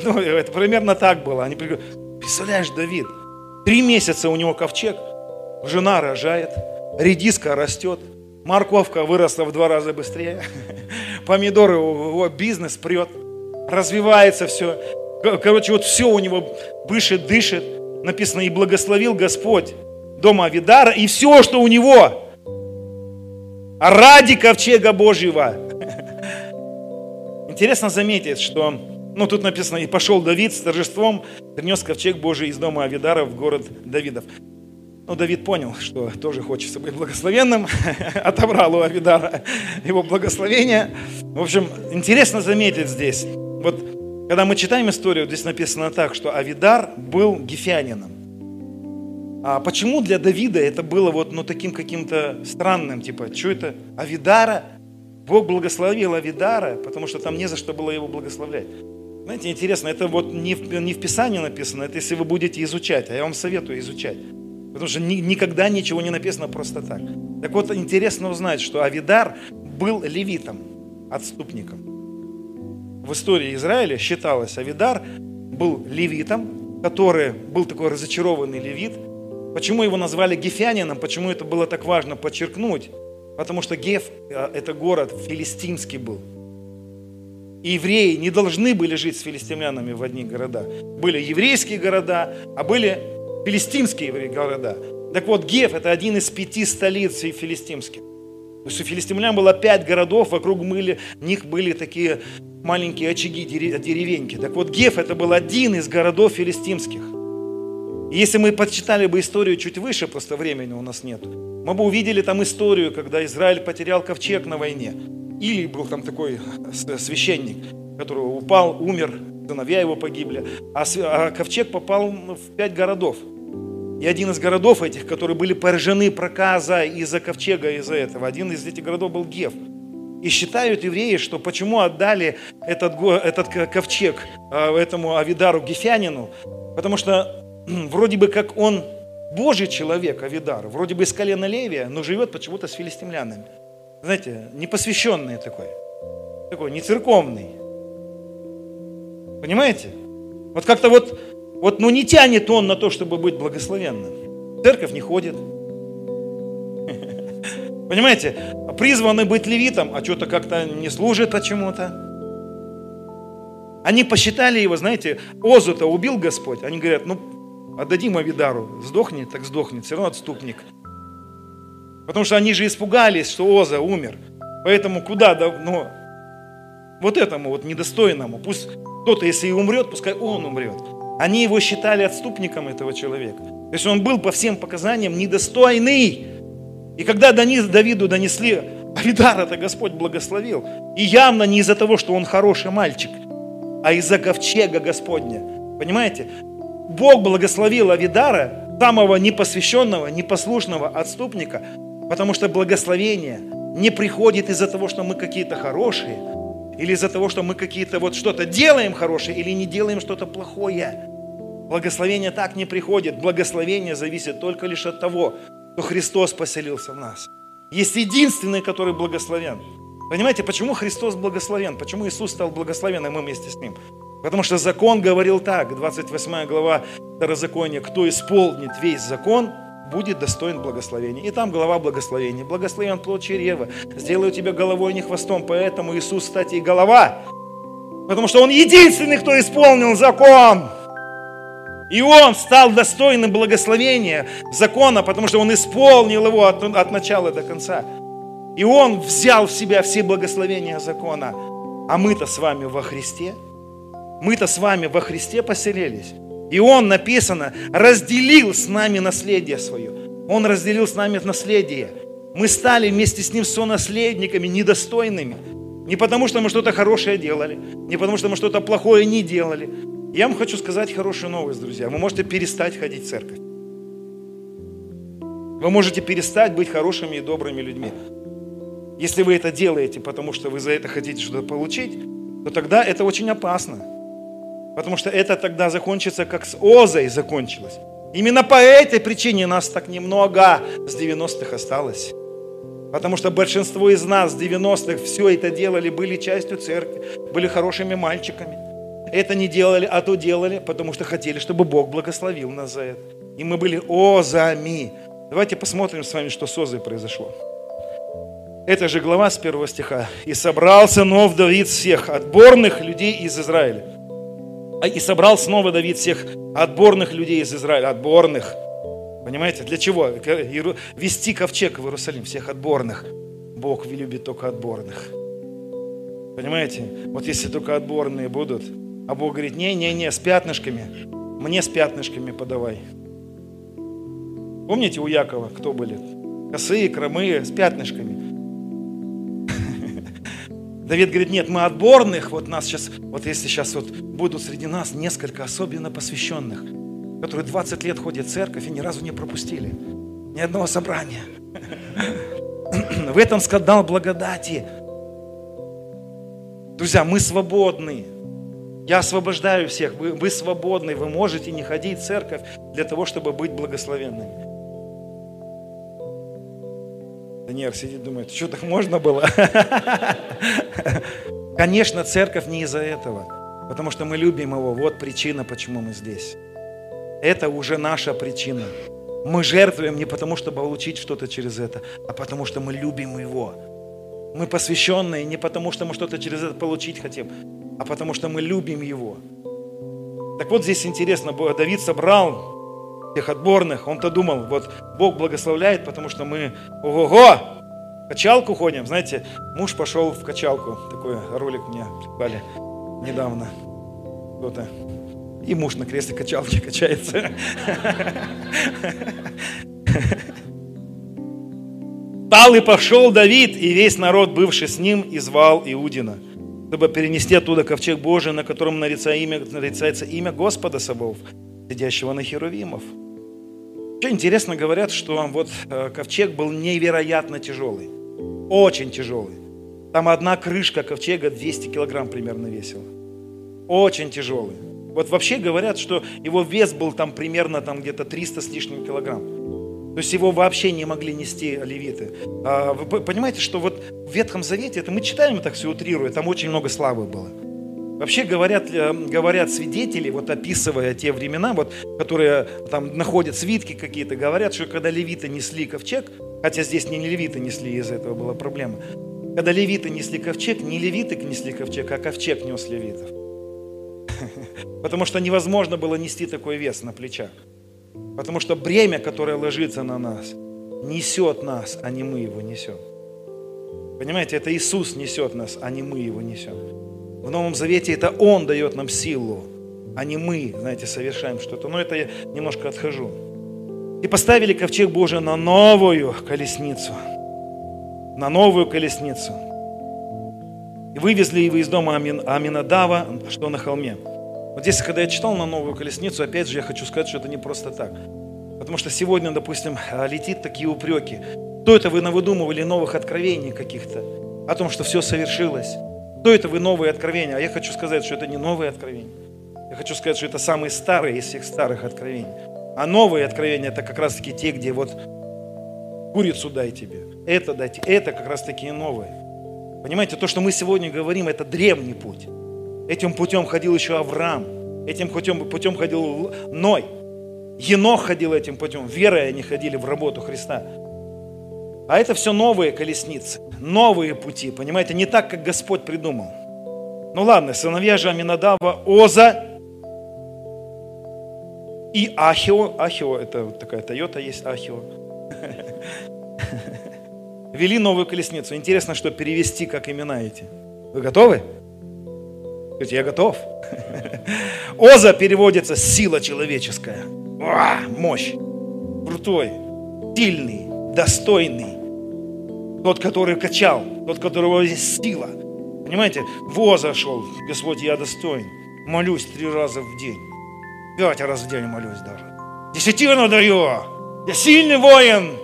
ну, это примерно так было. Они представляешь, Давид, три месяца у него ковчег, жена рожает, редиска растет, морковка выросла в два раза быстрее, помидоры, его бизнес прет, развивается все. Короче, вот все у него дышит, дышит. Написано, и благословил Господь дома Авидара, и все, что у него, ради ковчега Божьего. Интересно заметить, что ну, тут написано, и пошел Давид с торжеством, принес ковчег Божий из дома Авидара в город Давидов. Ну, Давид понял, что тоже хочется быть благословенным, отобрал у Авидара его благословение. В общем, интересно заметить здесь, вот когда мы читаем историю, здесь написано так, что Авидар был гефянином. А почему для Давида это было вот ну, таким каким-то странным, типа, что это Авидара? Бог благословил Авидара, потому что там не за что было его благословлять. Знаете, интересно, это вот не в, не в Писании написано, это если вы будете изучать, а я вам советую изучать. Потому что ни, никогда ничего не написано просто так. Так вот, интересно узнать, что Авидар был левитом, отступником. В истории Израиля считалось, Авидар был левитом, который был такой разочарованный левит. Почему его назвали гефянином, почему это было так важно подчеркнуть? Потому что Геф, э, это город филистимский был. И евреи не должны были жить с филистимлянами в одних городах. Были еврейские города, а были филистимские города. Так вот, Геф – это один из пяти столиц филистимских. То есть у филистимлян было пять городов, вокруг были, них были такие маленькие очаги, деревеньки. Так вот, Геф – это был один из городов филистимских. И если мы подчитали бы историю чуть выше, просто времени у нас нет, мы бы увидели там историю, когда Израиль потерял ковчег на войне. Или был там такой священник, который упал, умер, сыновья его погибли, а, а ковчег попал в пять городов. И один из городов этих, которые были поражены проказа из-за ковчега, из-за этого, один из этих городов был Гев. И считают евреи, что почему отдали этот, этот ковчег а, этому Авидару Гефянину, потому что вроде бы как он Божий человек, Авидар, вроде бы из колена Левия, но живет почему-то с филистимлянами знаете, непосвященный такой, такой, не церковный. Понимаете? Вот как-то вот, вот, ну не тянет он на то, чтобы быть благословенным. церковь не ходит. Понимаете? Призваны быть левитом, а что-то как-то не служит почему-то. Они посчитали его, знаете, Озу-то убил Господь. Они говорят, ну, отдадим Авидару, сдохнет, так сдохнет, все равно отступник. Потому что они же испугались, что Оза умер. Поэтому куда, ну, вот этому вот недостойному, пусть кто-то, если и умрет, пускай он умрет. Они его считали отступником этого человека. То есть он был по всем показаниям недостойный. И когда Давиду донесли, Авидар это Господь благословил. И явно не из-за того, что он хороший мальчик, а из-за ковчега Господня. Понимаете? Бог благословил Авидара, самого непосвященного, непослушного отступника, Потому что благословение не приходит из-за того, что мы какие-то хорошие, или из-за того, что мы какие-то вот что-то делаем хорошее, или не делаем что-то плохое. Благословение так не приходит. Благословение зависит только лишь от того, что Христос поселился в нас. Есть единственный, который благословен. Понимаете, почему Христос благословен? Почему Иисус стал благословенным, мы вместе с Ним? Потому что закон говорил так, 28 глава Второзакония, кто исполнит весь закон – будет достоин благословения. И там глава благословения. Благословен плод чрева. Сделаю тебя головой, а не хвостом. Поэтому Иисус, кстати, и голова. Потому что Он единственный, кто исполнил закон. И он стал достойным благословения закона, потому что он исполнил его от, от начала до конца. И он взял в себя все благословения закона. А мы-то с вами во Христе. Мы-то с вами во Христе поселились. И он, написано, разделил с нами наследие свое. Он разделил с нами наследие. Мы стали вместе с ним сонаследниками, недостойными. Не потому, что мы что-то хорошее делали, не потому, что мы что-то плохое не делали, я вам хочу сказать хорошую новость, друзья. Вы можете перестать ходить в церковь. Вы можете перестать быть хорошими и добрыми людьми. Если вы это делаете, потому что вы за это хотите что-то получить, то тогда это очень опасно. Потому что это тогда закончится, как с Озой закончилось. Именно по этой причине нас так немного с 90-х осталось. Потому что большинство из нас с 90-х все это делали, были частью церкви, были хорошими мальчиками это не делали, а то делали, потому что хотели, чтобы Бог благословил нас за это. И мы были озами. Давайте посмотрим с вами, что с Озой произошло. Это же глава с первого стиха. «И собрался нов Давид всех отборных людей из Израиля». А И собрал снова Давид всех отборных людей из Израиля. Отборных. Понимаете, для чего? Вести ковчег в Иерусалим, всех отборных. Бог любит только отборных. Понимаете? Вот если только отборные будут, а Бог говорит, не-не-не, с пятнышками. Мне с пятнышками подавай. Помните у Якова, кто были? Косые, кромые, с пятнышками. Давид говорит, нет, мы отборных, вот нас сейчас, вот если сейчас вот будут среди нас несколько особенно посвященных, которые 20 лет ходят в церковь и ни разу не пропустили ни одного собрания. В этом скандал благодати. Друзья, мы свободны. Я освобождаю всех. Вы, вы свободны. Вы можете не ходить в церковь для того, чтобы быть благословенными. Даниэль сидит, думает, что так можно было? Конечно, церковь не из-за этого. Потому что мы любим его. Вот причина, почему мы здесь. Это уже наша причина. Мы жертвуем не потому, чтобы получить что-то через это, а потому что мы любим его. Мы посвященные не потому, что мы что-то через это получить хотим, а потому что мы любим Его. Так вот здесь интересно, Давид собрал тех отборных, он-то думал, вот Бог благословляет, потому что мы, ого-го, качалку ходим. Знаете, муж пошел в качалку, такой ролик мне прислали недавно. Кто-то. И муж на кресле качалки качается. Стал и пошел Давид, и весь народ, бывший с ним, и звал Иудина – чтобы перенести оттуда ковчег Божий, на котором нарицается имя, нарицается имя Господа Савов, сидящего на Херувимов. Еще интересно говорят, что вот э, ковчег был невероятно тяжелый, очень тяжелый. Там одна крышка ковчега 200 килограмм примерно весила. Очень тяжелый. Вот вообще говорят, что его вес был там примерно там где-то 300 с лишним килограмм. То есть его вообще не могли нести левиты. А вы понимаете, что вот в Ветхом Завете, это мы читаем так все утрируя, там очень много славы было. Вообще говорят, э, говорят свидетели, вот описывая те времена, вот, которые там находят свитки какие-то, говорят, что когда левиты несли ковчег, хотя здесь не левиты несли, из-за этого была проблема, когда левиты несли ковчег, не левиты несли ковчег, а ковчег нес левитов. Потому что невозможно было нести такой вес на плечах. Потому что бремя, которое ложится на нас, несет нас, а не мы его несем. Понимаете, это Иисус несет нас, а не мы его несем. В Новом Завете это Он дает нам силу, а не мы, знаете, совершаем что-то. Но это я немножко отхожу. И поставили ковчег Божий на новую колесницу. На новую колесницу. И вывезли его из дома Амин, Аминадава, что на холме. Вот здесь, когда я читал на новую колесницу, опять же, я хочу сказать, что это не просто так. Потому что сегодня, допустим, летит такие упреки. То это вы навыдумывали новых откровений каких-то, о том, что все совершилось. То это вы новые откровения. А я хочу сказать, что это не новые откровения. Я хочу сказать, что это самые старые из всех старых откровений. А новые откровения, это как раз-таки те, где вот курицу дай тебе, это дайте, это как раз таки новые. Понимаете, то, что мы сегодня говорим, это древний путь. Этим путем ходил еще Авраам. Этим путем, путем ходил Ной. Енох ходил этим путем. Верой они ходили в работу Христа. А это все новые колесницы, новые пути, понимаете, не так, как Господь придумал. Ну ладно, сыновья же Аминадава, Оза и Ахио. Ахио, это вот такая Тойота есть, Ахио. Вели новую колесницу. Интересно, что перевести как имена эти. Вы готовы? Я готов. Оза переводится сила человеческая. Уа, мощь. Крутой, сильный, достойный. Тот, который качал, тот, которого есть сила. Понимаете, в Оза шел, Господь, я достоин. Молюсь три раза в день. Пять раз в день молюсь даже. Десятину даю. Я сильный воин.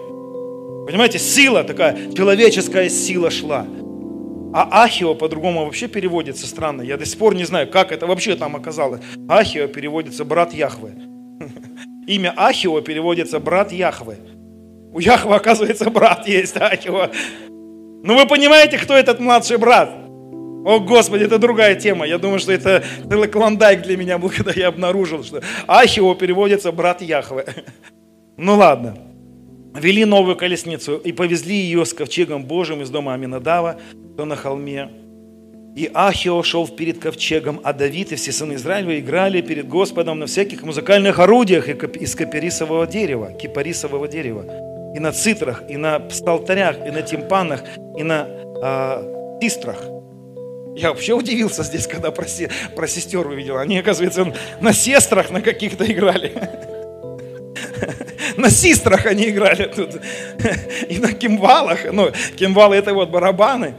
Понимаете, сила такая, человеческая сила шла. А Ахио по-другому вообще переводится странно. Я до сих пор не знаю, как это вообще там оказалось. Ахио переводится брат Яхвы. Имя Ахио переводится брат Яхвы. У Яхвы, оказывается, брат есть Ахио. Ну вы понимаете, кто этот младший брат? О, Господи, это другая тема. Я думаю, что это целый клондайк для меня был, когда я обнаружил, что Ахио переводится брат Яхвы. Ну ладно. Вели новую колесницу и повезли ее с ковчегом Божьим из дома Аминадава, то на холме. И Ахио шел перед ковчегом, а Давид и все сыны Израиля играли перед Господом на всяких музыкальных орудиях из капарисового дерева, кипарисового дерева, и на цитрах, и на псалтарях, и на тимпанах, и на э, тистрах. Я вообще удивился здесь, когда про, про сестер увидел. Они, оказывается, на сестрах на каких-то играли. На сестрах они играли тут. И на кимвалах. Ну, кимвалы это вот барабаны.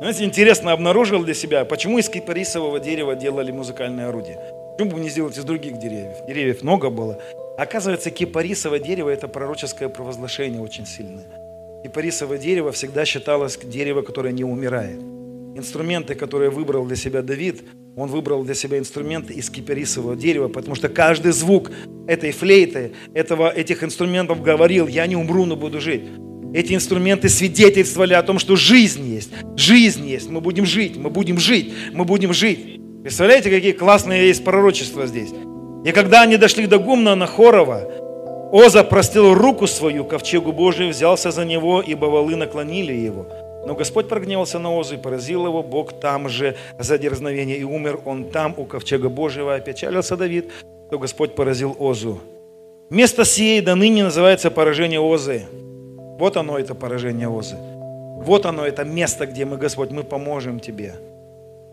Знаете, интересно обнаружил для себя, почему из кипарисового дерева делали музыкальные орудия. Почему бы не сделать из других деревьев? Деревьев много было. Оказывается, кипарисовое дерево – это пророческое провозглашение очень сильное. Кипарисовое дерево всегда считалось дерево, которое не умирает. Инструменты, которые выбрал для себя Давид, он выбрал для себя инструменты из кипарисового дерева, потому что каждый звук этой флейты, этого, этих инструментов говорил, я не умру, но буду жить. Эти инструменты свидетельствовали о том, что жизнь есть. Жизнь есть. Мы будем жить, мы будем жить, мы будем жить. Представляете, какие классные есть пророчества здесь. И когда они дошли до гумна Нахорова, Оза простил руку свою ковчегу Божию, взялся за него, ибо валы наклонили его. Но Господь прогневался на Озу и поразил его, Бог там же за дерзновение, и умер он там у ковчега Божьего. Опечалился Давид, то Господь поразил Озу. Место сие до ныне называется поражение Озы. Вот оно, это поражение Озы. Вот оно, это место, где мы, Господь, мы поможем Тебе.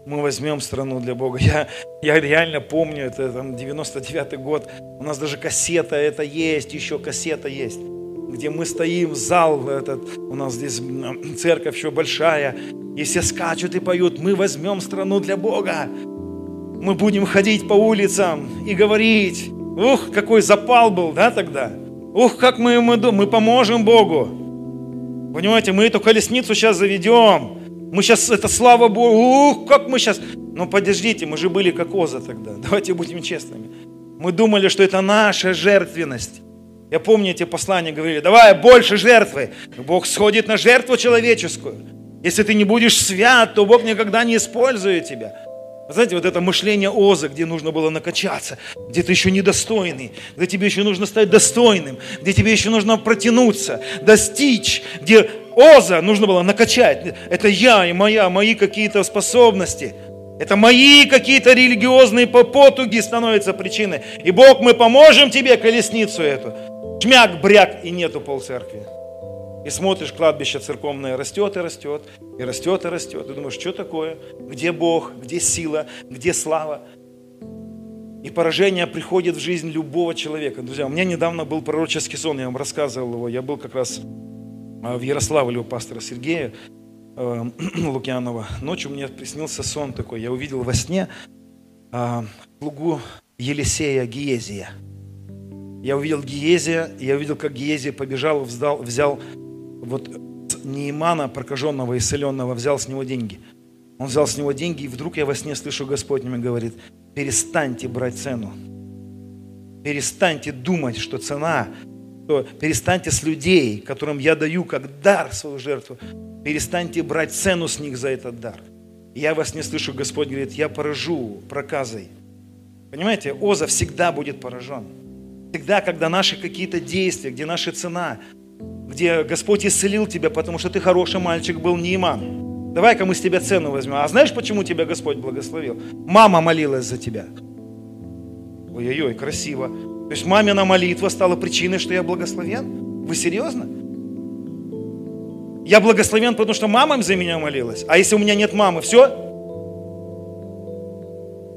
Мы возьмем страну для Бога. Я, я реально помню, это там 99-й год. У нас даже кассета это есть, еще кассета есть. Где мы стоим, зал этот, у нас здесь церковь еще большая, и все скачут и поют, мы возьмем страну для Бога. Мы будем ходить по улицам и говорить, ух, какой запал был, да, тогда? Ух, как мы, мы, мы поможем Богу. Понимаете, мы эту колесницу сейчас заведем. Мы сейчас, это слава Богу, ух, как мы сейчас... Но подождите, мы же были как Оза тогда. Давайте будем честными. Мы думали, что это наша жертвенность. Я помню эти послания говорили, давай больше жертвы. Бог сходит на жертву человеческую. Если ты не будешь свят, то Бог никогда не использует тебя. Знаете, вот это мышление Оза, где нужно было накачаться, где ты еще недостойный, где тебе еще нужно стать достойным, где тебе еще нужно протянуться, достичь, где Оза нужно было накачать. Это я и моя, мои какие-то способности. Это мои какие-то религиозные потуги становятся причиной. И Бог, мы поможем тебе колесницу эту. Шмяк, бряк, и нету полцеркви. И смотришь, кладбище церковное растет и растет, и растет и растет. И думаешь, что такое? Где Бог? Где сила? Где слава? И поражение приходит в жизнь любого человека. Друзья, у меня недавно был пророческий сон, я вам рассказывал его. Я был как раз в Ярославле у пастора Сергея э, Лукьянова. Ночью мне приснился сон такой. Я увидел во сне э, слугу Елисея Гиезия. Я увидел Гиезия, я увидел, как Гиезия побежал, взял, взял вот Неимана, прокаженного, исцеленного, взял с него деньги. Он взял с него деньги, и вдруг я во сне слышу, Господь мне говорит, перестаньте брать цену. Перестаньте думать, что цена, что перестаньте с людей, которым я даю как дар свою жертву, перестаньте брать цену с них за этот дар. я во сне слышу, Господь говорит, я поражу проказой. Понимаете, Оза всегда будет поражен. Всегда, когда наши какие-то действия, где наша цена, где Господь исцелил тебя, потому что ты хороший мальчик был, не иман. Давай-ка мы с тебя цену возьмем. А знаешь, почему тебя Господь благословил? Мама молилась за тебя. Ой-ой-ой, красиво. То есть мамина молитва стала причиной, что я благословен? Вы серьезно? Я благословен, потому что мама за меня молилась. А если у меня нет мамы, все?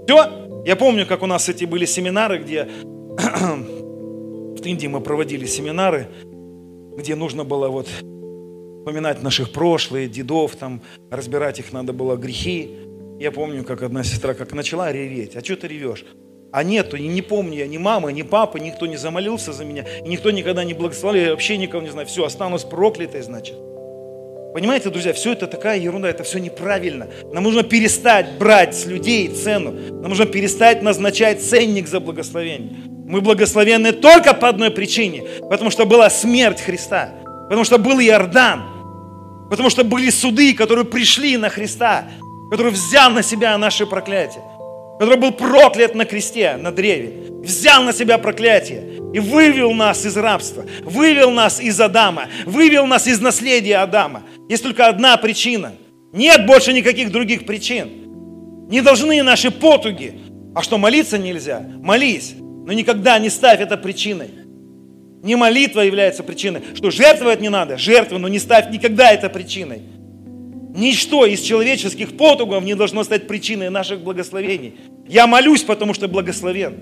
Все? Я помню, как у нас эти были семинары, где в Индии мы проводили семинары, где нужно было вот вспоминать наших прошлые, дедов, там, разбирать их надо было грехи. Я помню, как одна сестра как начала реветь. А что ты ревешь? А нету, и не помню я ни мамы, ни папы, никто не замолился за меня, и никто никогда не благословил, я вообще никого не знаю. Все, останусь проклятой, значит. Понимаете, друзья, все это такая ерунда, это все неправильно. Нам нужно перестать брать с людей цену. Нам нужно перестать назначать ценник за благословение. Мы благословенны только по одной причине, потому что была смерть Христа, потому что был Иордан, потому что были суды, которые пришли на Христа, который взял на себя наше проклятие который был проклят на кресте, на древе, взял на себя проклятие и вывел нас из рабства, вывел нас из Адама, вывел нас из наследия Адама. Есть только одна причина. Нет больше никаких других причин. Не должны наши потуги. А что, молиться нельзя? Молись. Но никогда не ставь это причиной. Не молитва является причиной. Что, жертвовать не надо? Жертву, но не ставь никогда это причиной. Ничто из человеческих потугов не должно стать причиной наших благословений. Я молюсь, потому что благословен.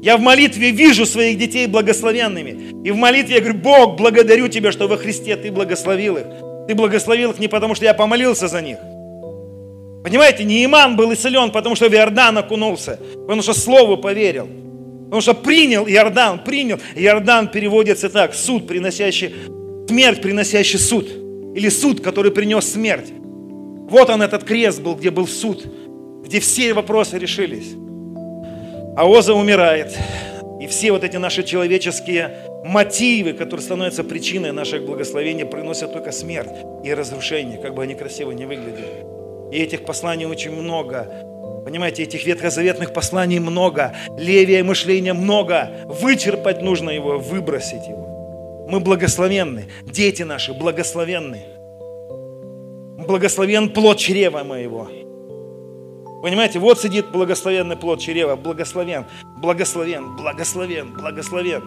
Я в молитве вижу своих детей благословенными. И в молитве я говорю, Бог, благодарю Тебя, что во Христе Ты благословил их. Ты благословил их не потому, что я помолился за них. Понимаете, не Иман был исцелен, потому что в Иордан окунулся, потому что Слову поверил. Потому что принял Иордан, принял. Иордан переводится так, суд, приносящий, смерть, приносящий суд. Или суд, который принес смерть. Вот он этот крест был, где был суд, где все вопросы решились. А Оза умирает. И все вот эти наши человеческие мотивы, которые становятся причиной наших благословений, приносят только смерть и разрушение, как бы они красиво не выглядели. И этих посланий очень много. Понимаете, этих ветхозаветных посланий много. Левия мышления много. Вычерпать нужно его, выбросить его. Мы благословенны. Дети наши благословенны. Благословен плод чрева моего. Понимаете, вот сидит благословенный плод чрева, благословен, благословен, благословен, благословен.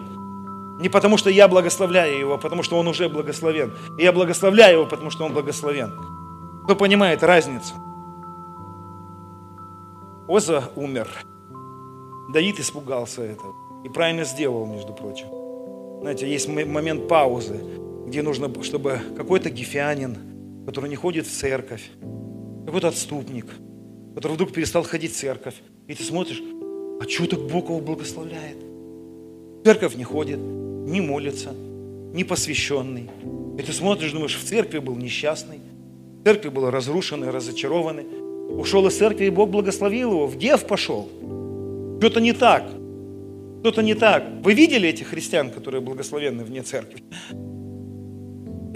Не потому, что я благословляю его, а потому что он уже благословен. И я благословляю его, потому что он благословен. Кто понимает разницу? Оза умер. Давид испугался этого. И правильно сделал, между прочим. Знаете, есть момент паузы, где нужно, чтобы какой-то гефианин, который не ходит в церковь, какой-то отступник, который вдруг перестал ходить в церковь. И ты смотришь, а что так Бог его благословляет? Церковь не ходит, не молится, не посвященный. И ты смотришь, думаешь, в церкви был несчастный, в церкви был разрушенный, разочарованный. Ушел из церкви, и Бог благословил его, в дев пошел. Что-то не так. Что-то не так. Вы видели этих христиан, которые благословенны вне церкви?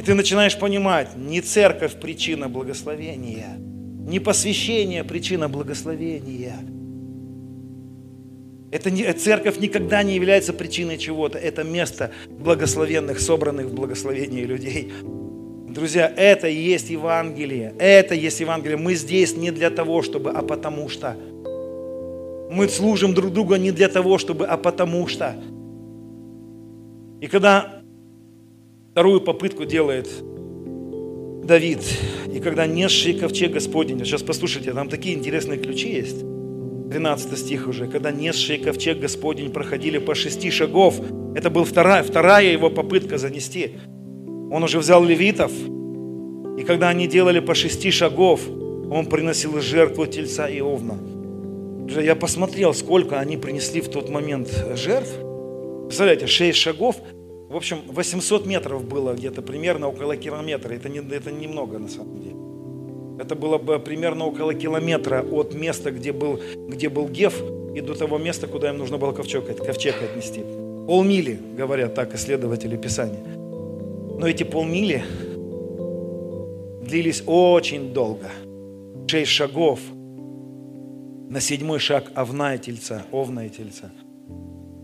И ты начинаешь понимать, не церковь причина благословения, не посвящение причина благословения. Это не, церковь никогда не является причиной чего-то. Это место благословенных, собранных в благословении людей. Друзья, это и есть Евангелие. Это и есть Евангелие. Мы здесь не для того, чтобы, а потому что. Мы служим друг другу не для того, чтобы, а потому что. И когда Вторую попытку делает Давид. И когда несший ковчег Господень, сейчас послушайте, там такие интересные ключи есть. 13 стих уже. Когда несшие ковчег Господень проходили по шести шагов, это была вторая, вторая его попытка занести. Он уже взял левитов, и когда они делали по шести шагов, он приносил жертву тельца и овна. Я посмотрел, сколько они принесли в тот момент жертв. Представляете, шесть шагов, в общем, 800 метров было где-то, примерно около километра. Это, не, это немного на самом деле. Это было бы примерно около километра от места, где был, где был Геф, и до того места, куда им нужно было ковчег, ковчег отнести. Полмили, говорят так исследователи Писания. Но эти полмили длились очень долго. Шесть шагов. На седьмой шаг овна и тельца, овна и тельца –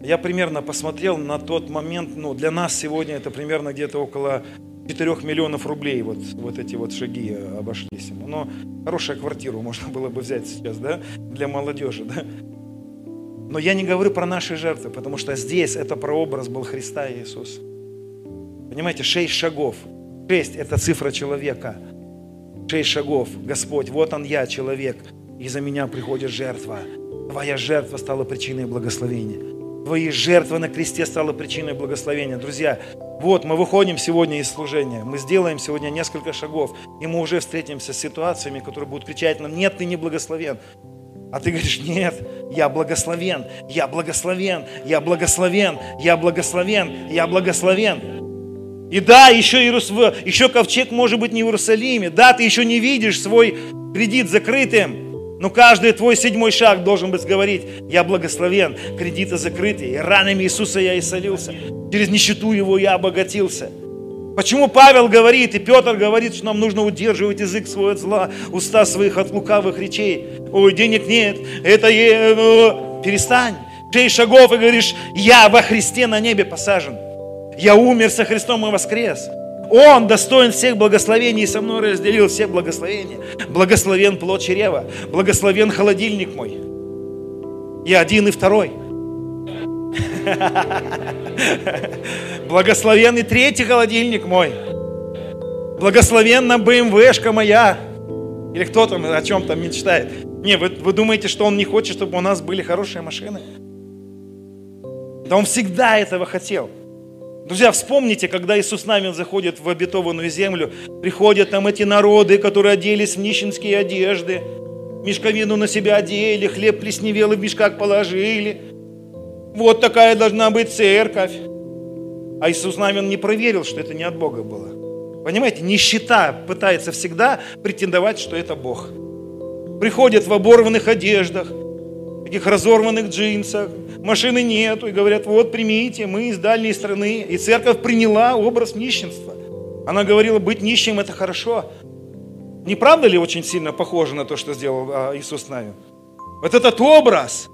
я примерно посмотрел на тот момент, ну, для нас сегодня это примерно где-то около 4 миллионов рублей вот, вот эти вот шаги обошлись ему. Но хорошая квартиру можно было бы взять сейчас, да, для молодежи, да. Но я не говорю про наши жертвы, потому что здесь это прообраз был Христа и Иисуса. Понимаете, шесть шагов. Шесть – это цифра человека. Шесть шагов. Господь, вот он я, человек, и за меня приходит жертва. Твоя жертва стала причиной благословения. Твои жертвы на кресте стала причиной благословения. Друзья, вот мы выходим сегодня из служения, мы сделаем сегодня несколько шагов, и мы уже встретимся с ситуациями, которые будут кричать нам, нет, ты не благословен. А ты говоришь, нет, я благословен, я благословен, я благословен, я благословен, я благословен. И да, еще, Иерус... еще ковчег может быть не в Иерусалиме. Да, ты еще не видишь свой кредит закрытым. Но каждый твой седьмой шаг должен быть говорить, я благословен, кредиты закрыты, и ранами Иисуса я исцелился, через нищету Его я обогатился. Почему Павел говорит, и Петр говорит, что нам нужно удерживать язык свой от зла, уста своих от лукавых речей. Ой, денег нет, это е... Ну, перестань. Шесть шагов и говоришь, я во Христе на небе посажен. Я умер со Христом и воскрес. Он достоин всех благословений и со мной разделил все благословения. Благословен плод чрева, благословен холодильник мой. И один, и второй. Благословен и третий холодильник мой. Благословенна БМВшка моя. Или кто там о чем там мечтает. Не, вы, вы думаете, что он не хочет, чтобы у нас были хорошие машины? Да он всегда этого хотел. Друзья, вспомните, когда Иисус Навин заходит в обетованную землю, приходят там эти народы, которые оделись в нищенские одежды, мешковину на себя одели, хлеб плесневелый в мешках положили. Вот такая должна быть церковь. А Иисус Навин не проверил, что это не от Бога было. Понимаете, нищета пытается всегда претендовать, что это Бог. Приходят в оборванных одеждах, таких разорванных джинсах, машины нету, и говорят, вот примите, мы из дальней страны. И церковь приняла образ нищенства. Она говорила, быть нищим это хорошо. Не правда ли очень сильно похоже на то, что сделал а, Иисус с нами? Вот этот образ,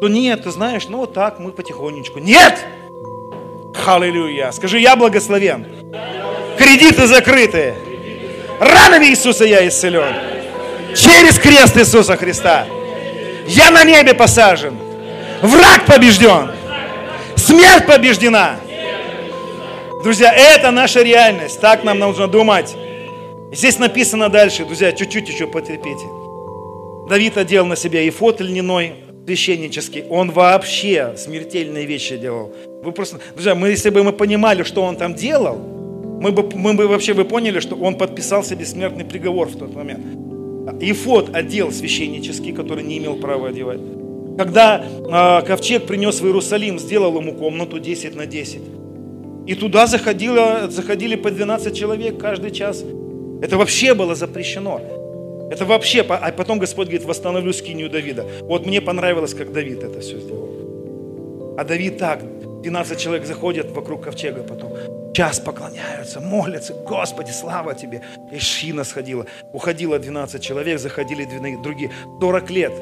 то нет, ты знаешь, ну вот так мы потихонечку. Нет! Халилюя! Скажи, я благословен. Кредиты закрыты. Ранами Иисуса я исцелен. Через крест Иисуса Христа. Я на небе посажен. Враг побежден. Смерть побеждена. Друзья, это наша реальность. Так нам нужно думать. Здесь написано дальше, друзья, чуть-чуть еще потерпите. Давид одел на себя и фот льняной, священнический. Он вообще смертельные вещи делал. Вы просто, друзья, мы, если бы мы понимали, что он там делал, мы бы, мы бы вообще бы поняли, что он подписал себе смертный приговор в тот момент. Ифот одел священнический, который не имел права одевать. Когда э, ковчег принес в Иерусалим, сделал ему комнату 10 на 10. И туда заходило, заходили по 12 человек каждый час. Это вообще было запрещено. Это вообще, а потом Господь говорит, восстановлю скинию Давида. Вот мне понравилось, как Давид это все сделал. А Давид так, 12 человек заходят вокруг ковчега потом час поклоняются, молятся, Господи, слава Тебе. И шина сходила. Уходило 12 человек, заходили другие. 40 лет.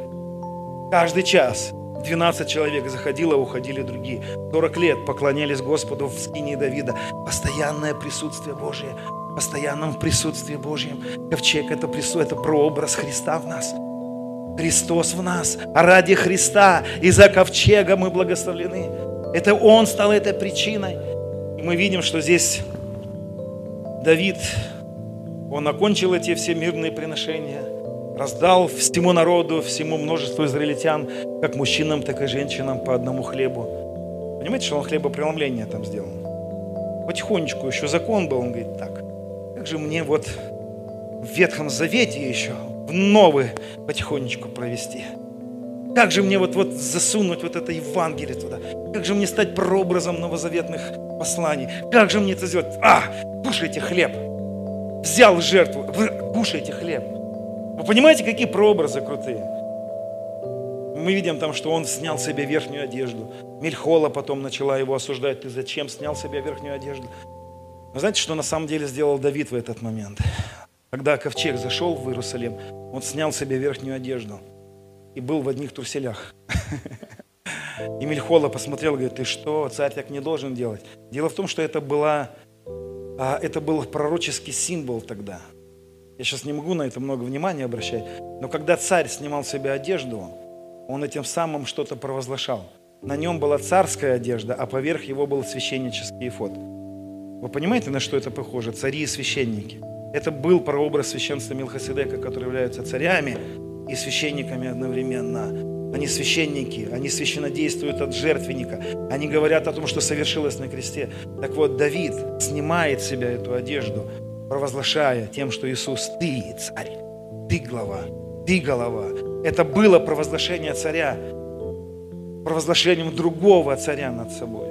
Каждый час 12 человек заходило, уходили другие. 40 лет поклонялись Господу в скине Давида. Постоянное присутствие Божие. Постоянном присутствии Божьем. Ковчег это, присутствие, это прообраз Христа в нас. Христос в нас. А ради Христа и за ковчега мы благословлены. Это Он стал этой причиной мы видим, что здесь Давид, он окончил эти все мирные приношения, раздал всему народу, всему множеству израильтян, как мужчинам, так и женщинам по одному хлебу. Понимаете, что он хлебопреломление там сделал? Потихонечку еще закон был, он говорит, так, как же мне вот в Ветхом Завете еще в Новый потихонечку провести – как же мне вот, вот засунуть вот это Евангелие туда? Как же мне стать прообразом новозаветных посланий? Как же мне это сделать? А, кушайте хлеб. Взял жертву, кушайте хлеб. Вы понимаете, какие прообразы крутые? Мы видим там, что он снял себе верхнюю одежду. Мельхола потом начала его осуждать. Ты зачем снял себе верхнюю одежду? Вы знаете, что на самом деле сделал Давид в этот момент? Когда ковчег зашел в Иерусалим, он снял себе верхнюю одежду – и был в одних труселях. И Мельхола посмотрел, говорит, ты что, царь так не должен делать. Дело в том, что это была а, это был пророческий символ тогда. Я сейчас не могу на это много внимания обращать, но когда царь снимал с себя одежду, он этим самым что-то провозглашал. На нем была царская одежда, а поверх его был священнический эфод. Вы понимаете, на что это похоже? Цари и священники. Это был прообраз священства Милхасидека, которые являются царями и священниками одновременно. Они священники, они священнодействуют от жертвенника. Они говорят о том, что совершилось на кресте. Так вот, Давид снимает себя эту одежду, провозглашая тем, что Иисус, ты царь, ты глава, ты голова. Это было провозглашение царя, провозглашением другого царя над собой.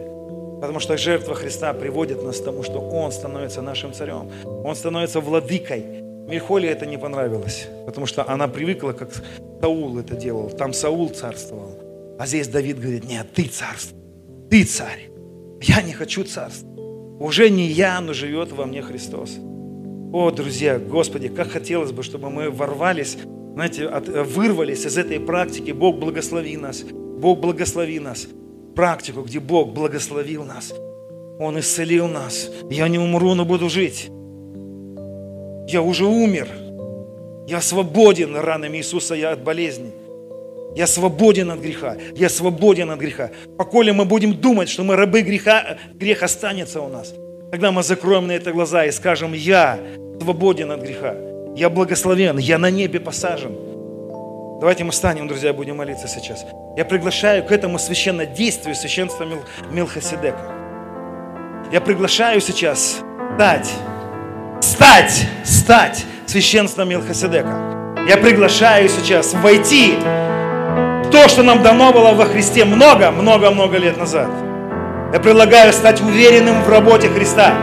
Потому что жертва Христа приводит нас к тому, что Он становится нашим царем. Он становится владыкой. Михоле это не понравилось, потому что она привыкла, как Саул это делал. Там Саул царствовал. А здесь Давид говорит, нет, ты царство, ты царь. Я не хочу царства. Уже не я, но живет во мне Христос. О, друзья, Господи, как хотелось бы, чтобы мы ворвались, знаете, от, вырвались из этой практики. Бог благослови нас. Бог благослови нас практику, где Бог благословил нас. Он исцелил нас. Я не умру, но буду жить. Я уже умер. Я свободен ранами Иисуса я от болезни. Я свободен от греха. Я свободен от греха. Поколе мы будем думать, что мы рабы греха, грех останется у нас. Тогда мы закроем на это глаза и скажем, я свободен от греха. Я благословен, я на небе посажен. Давайте мы встанем, друзья, будем молиться сейчас. Я приглашаю к этому священнодействию священства Мил, Милхасидека. Я приглашаю сейчас стать, стать, стать священством Милхасидека. Я приглашаю сейчас войти в то, что нам дано было во Христе много, много, много лет назад. Я предлагаю стать уверенным в работе Христа.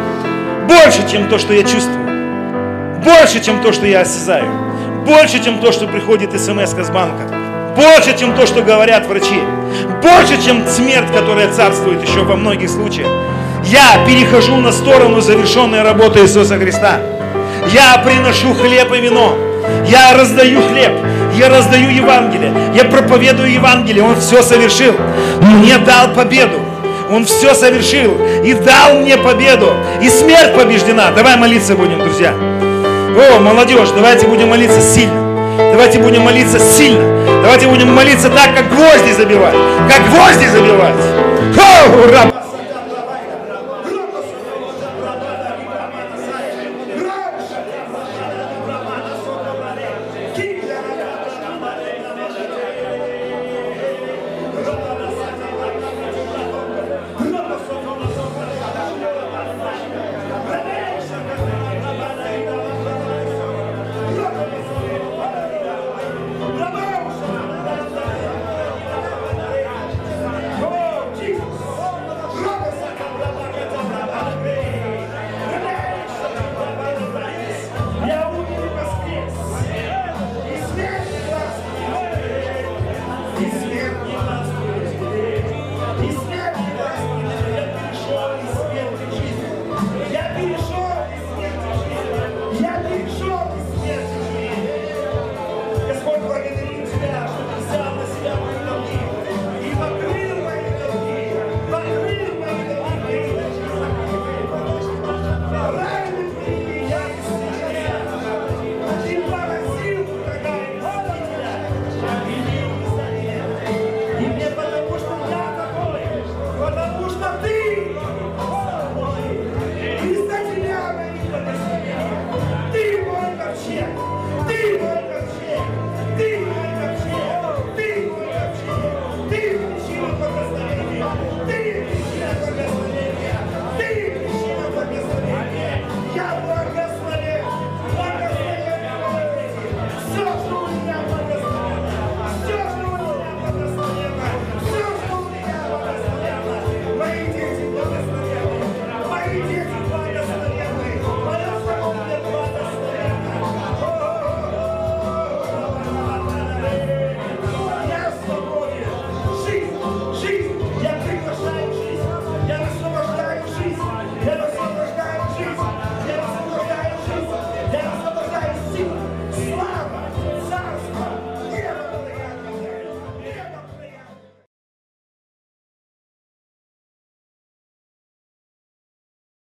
Больше, чем то, что я чувствую. Больше, чем то, что я осязаю больше, чем то, что приходит смс с банка. Больше, чем то, что говорят врачи. Больше, чем смерть, которая царствует еще во многих случаях. Я перехожу на сторону завершенной работы Иисуса Христа. Я приношу хлеб и вино. Я раздаю хлеб. Я раздаю Евангелие. Я проповедую Евангелие. Он все совершил. Мне дал победу. Он все совершил и дал мне победу. И смерть побеждена. Давай молиться будем, друзья. О, молодежь, давайте будем молиться сильно. Давайте будем молиться сильно. Давайте будем молиться так, как гвозди забивать. Как гвозди забивать. О, ура!